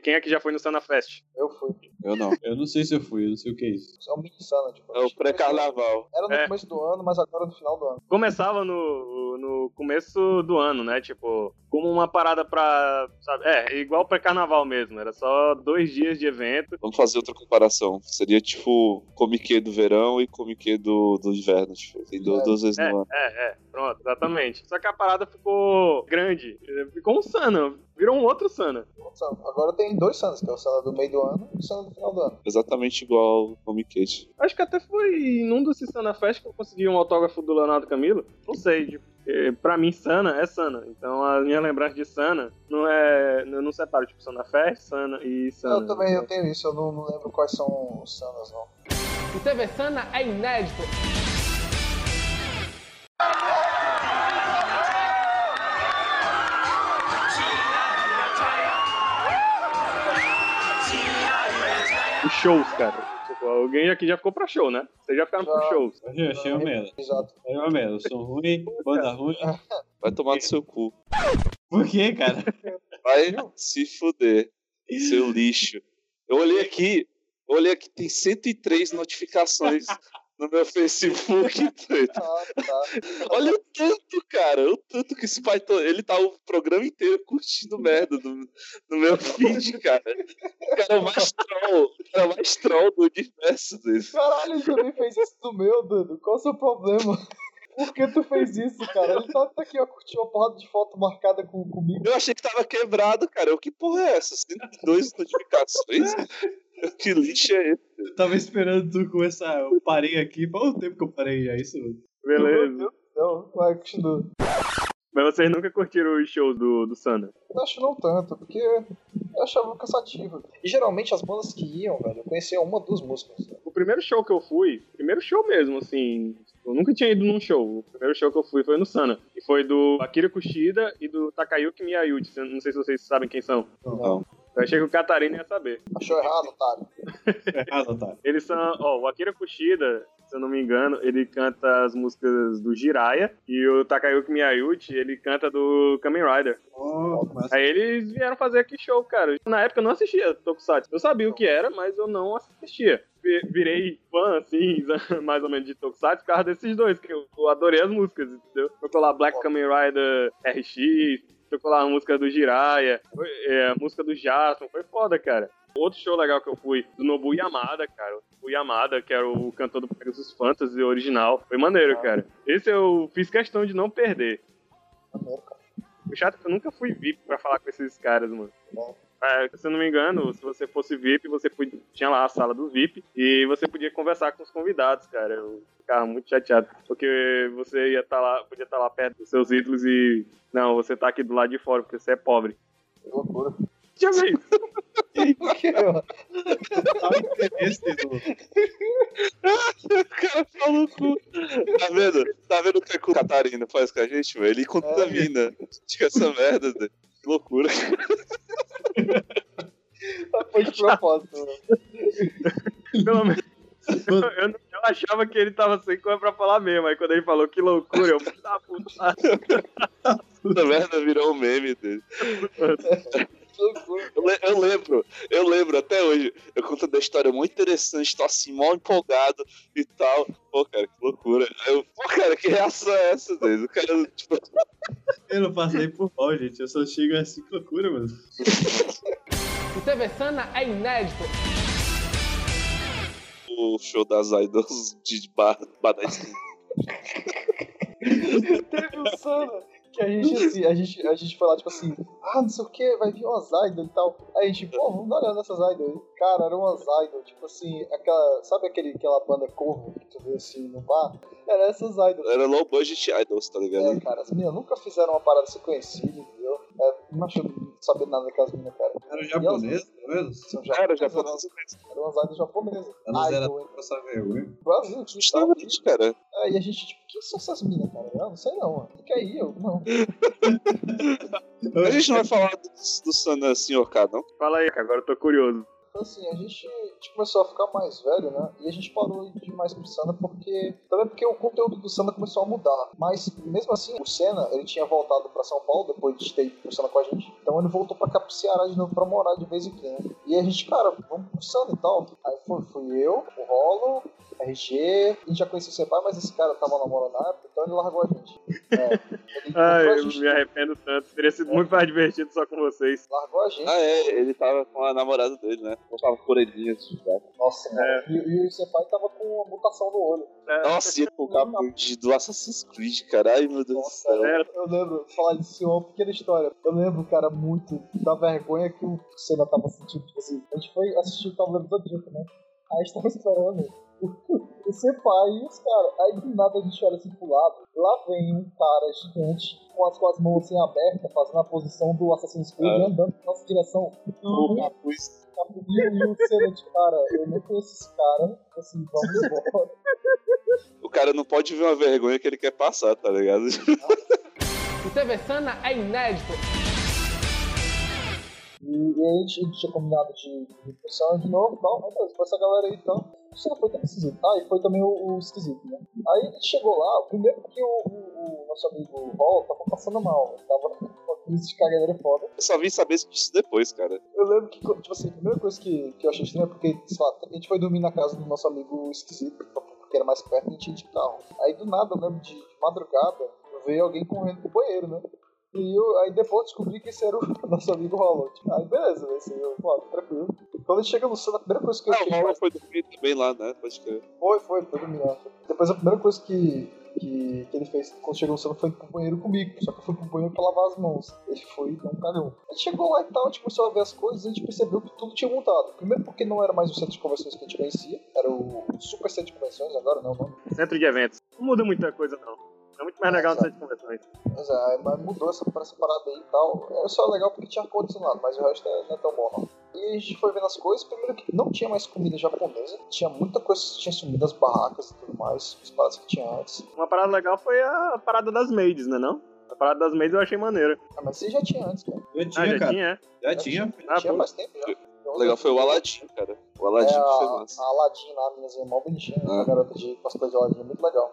E quem é que já foi no Sana Fest? Eu fui. Eu não. eu não sei se eu fui, eu não sei o que é isso. Isso é um mini sana, tipo. É o pré-carnaval. Era no É. começo do ano, mas agora no final do ano. Começava no, no começo do ano, né? Tipo, como uma parada pra. Sabe? É, igual pré-carnaval mesmo. Era só dois dias de evento. Vamos fazer outra comparação. Seria tipo Comiquê do verão e Comiquê do, do inverno. Tipo, tem du- É. duas vezes É, no ano. é, é, pronto, exatamente. Só que a parada ficou grande. Ficou um Sana. Virou um outro Sana. Um sana. Agora tem dois sanas, que é o sana do meio do ano e o sana do final do ano. Exatamente igual ao Comiquê. Acho que até foi num desses Sana Fest que eu consegui um autógrafo do Leonardo Camilo. Não sei, tipo, eh, pra mim Sana é Sana. Então a minha lembrança de Sana não é. Eu não separo, tipo, Sana Fest, Sana e Sana. Eu também eu tenho isso, eu não, não lembro quais são os sanas, não. O TV Sana é inédito. Os shows, cara. Tipo, alguém aqui já ficou pra show, né? Vocês já ficaram pro Já. shows. Eu achei uma merda. Exato. Merda. Eu sou ruim, banda ruim. *laughs* Vai tomar no seu cu. Por quê, cara? Vai se fuder. Seu lixo. Eu olhei aqui. Eu olhei aqui, tem 103 notificações no meu Facebook. doido. *laughs* Ah, tá. Olha o tanto, cara. O tanto que esse pai. to- Ele tá o programa inteiro curtindo merda no, no meu *laughs* feed, cara. O cara é o mais troll. O cara é o mais troll do universo dele. Caralho, ele também fez isso no meu, Dudu. Qual o seu problema? Por que tu fez isso, cara? Ele tá, tá aqui, ó, curtiu uma porrada de foto marcada com, comigo. Eu achei que tava quebrado, cara. Eu, que porra é essa? 102 notificações? *laughs* *laughs* que lixo é esse? Eu tava esperando tu começar. Eu parei aqui. Faz um tempo que eu parei já. Isso. Beleza. Não, vai, continua. Mas vocês nunca curtiram os shows do, do Sana? Eu acho não tanto, porque eu achava cansativo. E geralmente as bandas que iam, velho, eu conhecia uma, duas músicas. O primeiro show que eu fui, primeiro show mesmo, assim. Eu nunca tinha ido num show. O primeiro show que eu fui foi no Sana. E foi do Akira Kushida e do Takayuki Miyauchi. Não sei se vocês sabem quem são. Não. Eu achei que o Catarina ia saber. Achou errado, otário. Errado, tá. Eles são. Ó, o Akira Kushida, se eu não me engano, ele canta as músicas do Jiraiya. E o Takayuki Miyauchi, ele canta do Kamen Rider. Oh, mas... Aí eles vieram fazer aqui show, cara. Na época eu não assistia Tokusatsu. Eu sabia o que era, mas eu não assistia. Vi- Virei fã, assim, *laughs* mais ou menos de Tokusatsu por causa desses dois, que eu eu adorei as músicas, entendeu? Tocou lá Black Kamen Rider RX, tocou lá a música do Jiraiya, foi- é, a música do Jasper, foi foda, cara. Outro show legal que eu fui, do Nobu Yamada, cara. O Yamada, que era o cantor do Pegasus Fantasy original. Foi maneiro, cara. Esse eu fiz questão de não perder. Maneiro, cara. O chato é que eu nunca fui VIP pra falar com esses caras, mano. Bom. É, se eu não me engano, se você fosse VIP, você podia, tinha lá a sala do VIP e você podia conversar com os convidados, cara. Eu ficava muito chateado, porque você ia estar lá, podia estar lá perto dos seus ídolos e não, você tá aqui do lado de fora porque você é pobre. Que loucura. Já vi mano? Tava interesse do... O cara falou cu. Tá vendo? Tá vendo o que o Catarina faz com a gente, velho? Ele contamina. Diga essa merda, velho. Que loucura. *laughs* Foi de propósito, mano. Pelo menos, Eu, eu, eu achava que ele tava sem coisa pra falar mesmo. Aí quando ele falou que loucura, eu puta. Puta merda, virou um meme dele. *laughs* Eu, le- eu lembro, eu lembro até hoje. Eu contando a história muito interessante, tô assim, mal empolgado e tal. Pô, cara, que loucura. Aí Eu, pô, cara, que reação é essa, Deus? O cara, tipo, Eu não passei por mal, gente. Eu só chego assim, que loucura, mano. *laughs* O TV Sana é inédito. o show das idols de bar, bar da. *laughs* Teve um Sana que a gente, assim, a gente, a gente foi lá, tipo assim, ah, não sei o que, vai vir umas idol e tal. Aí a gente, pô, vamos dar uma olhada nessas aí. Cara, eram umas idol, tipo assim, aquela, sabe aquele, aquela banda cover que tu vê assim no bar? Era essas idols. Era low budget idols, tá ligado? É, cara, as meninas nunca fizeram uma parada assim conhecida, entendeu? É, não acho saber nada daquelas meninas, cara. Era japonês, pelo menos. São Cara, japonesas, japonês eram- Eram umas idols japonesas. Elas eram Idol, hein? passar vergonha. Brasil? Justamente, cara. E a gente, tipo, quem são essas minas, cara? Eu não sei não, mano. Fica aí, eu, não. *laughs* A gente não vai falar do, do Sana Senhor K, não? Fala aí, cara, agora eu tô curioso. Então, assim, a gente, a gente começou a ficar mais velho, né? E a gente parou de ir mais pro Sana porque. Também porque o conteúdo do Sana começou a mudar. Mas, mesmo assim, o Senna, ele tinha voltado pra São Paulo depois de ter ido pro Sana com a gente. Então ele voltou pra cá pro Ceará de novo pra morar de vez em quando. E a gente, cara, vamos pro Sana e tal. Aí foi, fui eu, o Rolo, RG. A gente já conhecia o Senpai, mas esse cara tava namorando na época, então ele largou a gente. É, ele *laughs* Ai, a eu gente, me arrependo tanto. Teria sido muito mais divertido só com vocês. largou a gente. Ah, é, ele tava com a namorada dele, né? Gostava por orelhinhas. Tá? Nossa, mano. E, e o Senpai tava com uma mutação no olho. É, Nossa, e ele com o capuz do Assassin's Creed, cara. Ai, meu Deus do Nossa, céu. Era. eu lembro, falar disso, uma pequena história. Eu lembro, cara, muito da vergonha que o Senna tava sentindo. Tipo assim, a gente foi assistir o Cavaleiro do Zodíaco, né? Aí a gente tava esperando *laughs* o, o Senpai e os caras. Aí do nada a gente olha assim pro lado. Lá vem um cara gigante com as, com as mãos assim abertas, fazendo a posição do Assassin's Creed, Ah. andando na nossa direção. O Um capuz. E, e o cara, eu não conheço esse cara. Assim, vamos embora. O cara não pode ver uma vergonha que ele quer passar, tá ligado? O TV Sana é inédito. E, e aí a gente, a tinha combinado de de discussão de novo tal. Beleza, foi essa galera aí então. Isso não foi tão esquisito. Ah, e foi também o, o esquisito, né? Aí a gente chegou lá, primeiro que o, o, o nosso amigo Hall tava passando mal. Ele tava com uma crise de caganeira foda. Eu só vim saber disso depois, cara. Eu lembro que, tipo assim, a primeira coisa que, que eu achei estranha é porque, sei lá, a gente foi dormir na casa do nosso amigo esquisito, porque era mais perto e a gente ia de carro. Aí do nada, eu lembro de, de madrugada, veio alguém correndo pro banheiro, né? E eu, aí depois descobri que esse era o *laughs* nosso amigo. Tipo, aí beleza, esse eu, pô, tranquilo. Quando a gente chega no Sun, a primeira coisa que eu Ah, achei o Mauro mais... foi dormir também lá, né? Pode crer. Foi, foi, foi dormir lá. Depois a primeira coisa que, que, que ele fez quando chegou no Sun foi pro banheiro comigo. Só que eu fui pro banheiro pra lavar as mãos. Ele foi e um cagão. A gente chegou lá e tal, a gente começou a ver as coisas e a gente percebeu que tudo tinha mudado. Primeiro porque não era mais o centro de convenções que a gente conhecia, era o Super Centro de Convenções, agora não, não. Centro de eventos. Não muda muita coisa, não. É muito mais legal no centro de convenções. Mas, é, mas mudou essa, essa parada aí e tal. Era só legal porque tinha ar-condicionado, mas o resto é- não é tão bom não. E a gente foi vendo as coisas, primeiro que não tinha mais comida japonesa, tinha muita coisa que tinha sumido, as barracas e tudo mais, os paradas que tinha antes. Uma parada legal foi a parada das maids, né não? A parada das maids eu achei maneira. Ah, mas você já tinha antes, cara. Já Ah, tinha, já cara. tinha, é? Já tinha. Ah, tinha pô. faz tempo já. O legal foi o Aladdin, cara. O Aladdin É, que foi a, massa. a Aladdin lá, a meninazinha mó bonitinha, Ah. a garota de cosplay de Aladdin, muito legal.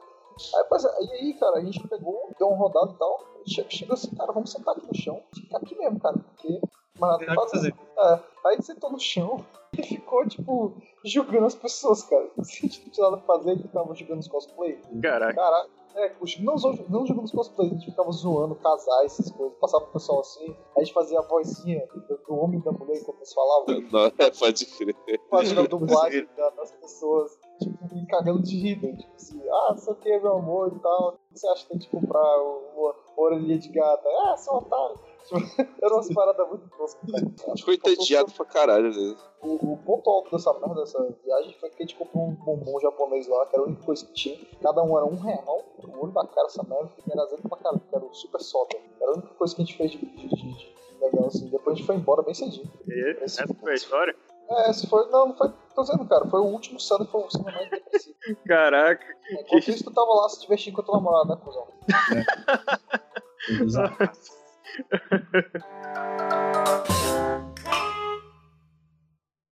Aí, pois é, e aí, cara, a gente pegou, deu uma rodada e tal, che- chegou assim, cara, vamos sentar aqui no chão, ficar aqui mesmo, cara, porque mais nada pra fazer. É, aí ele sentou no chão *laughs* e ficou, tipo, julgando as pessoas, cara. Se a gente não tinha nada pra fazer, ele ficava julgando os cosplay. Caraca. Caraca, é, não, não jogando os cosplays, a gente ficava zoando casais, essas coisas, passava pro pessoal assim, a gente fazia a vozinha do, do homem e da mulher enquanto eles falavam, *laughs* Não, é, pode crer. fazendo a dublagem *laughs* da- das pessoas, tipo, me cagando de rir, né? tipo assim, ah, não sei o que, meu amor e tal, o que você acha que tem que comprar uma orelhinha de gata? Ah, seu otário. *laughs* Era umas paradas muito toscas. entediado pra caralho, né? O, o ponto alto dessa merda, dessa viagem, foi que a gente comprou um bombom japonês lá, que era a única coisa que tinha. Cada um era um real, o olho da cara essa merda, que era azeite pra caralho, que era o super soda. Era a única coisa que a gente fez de, de- de- de legal, assim. Depois a gente foi embora bem cedinho. E essa foi a história? É, esse foi. Não, não foi. Tô dizendo, cara, foi o último Sunday, foi o Sunday mais depressivo. Caraca. Enquanto isso, tu tava lá se divertindo com a tua namorada, né, cuzão? *laughs* Exato. Ha ha ha.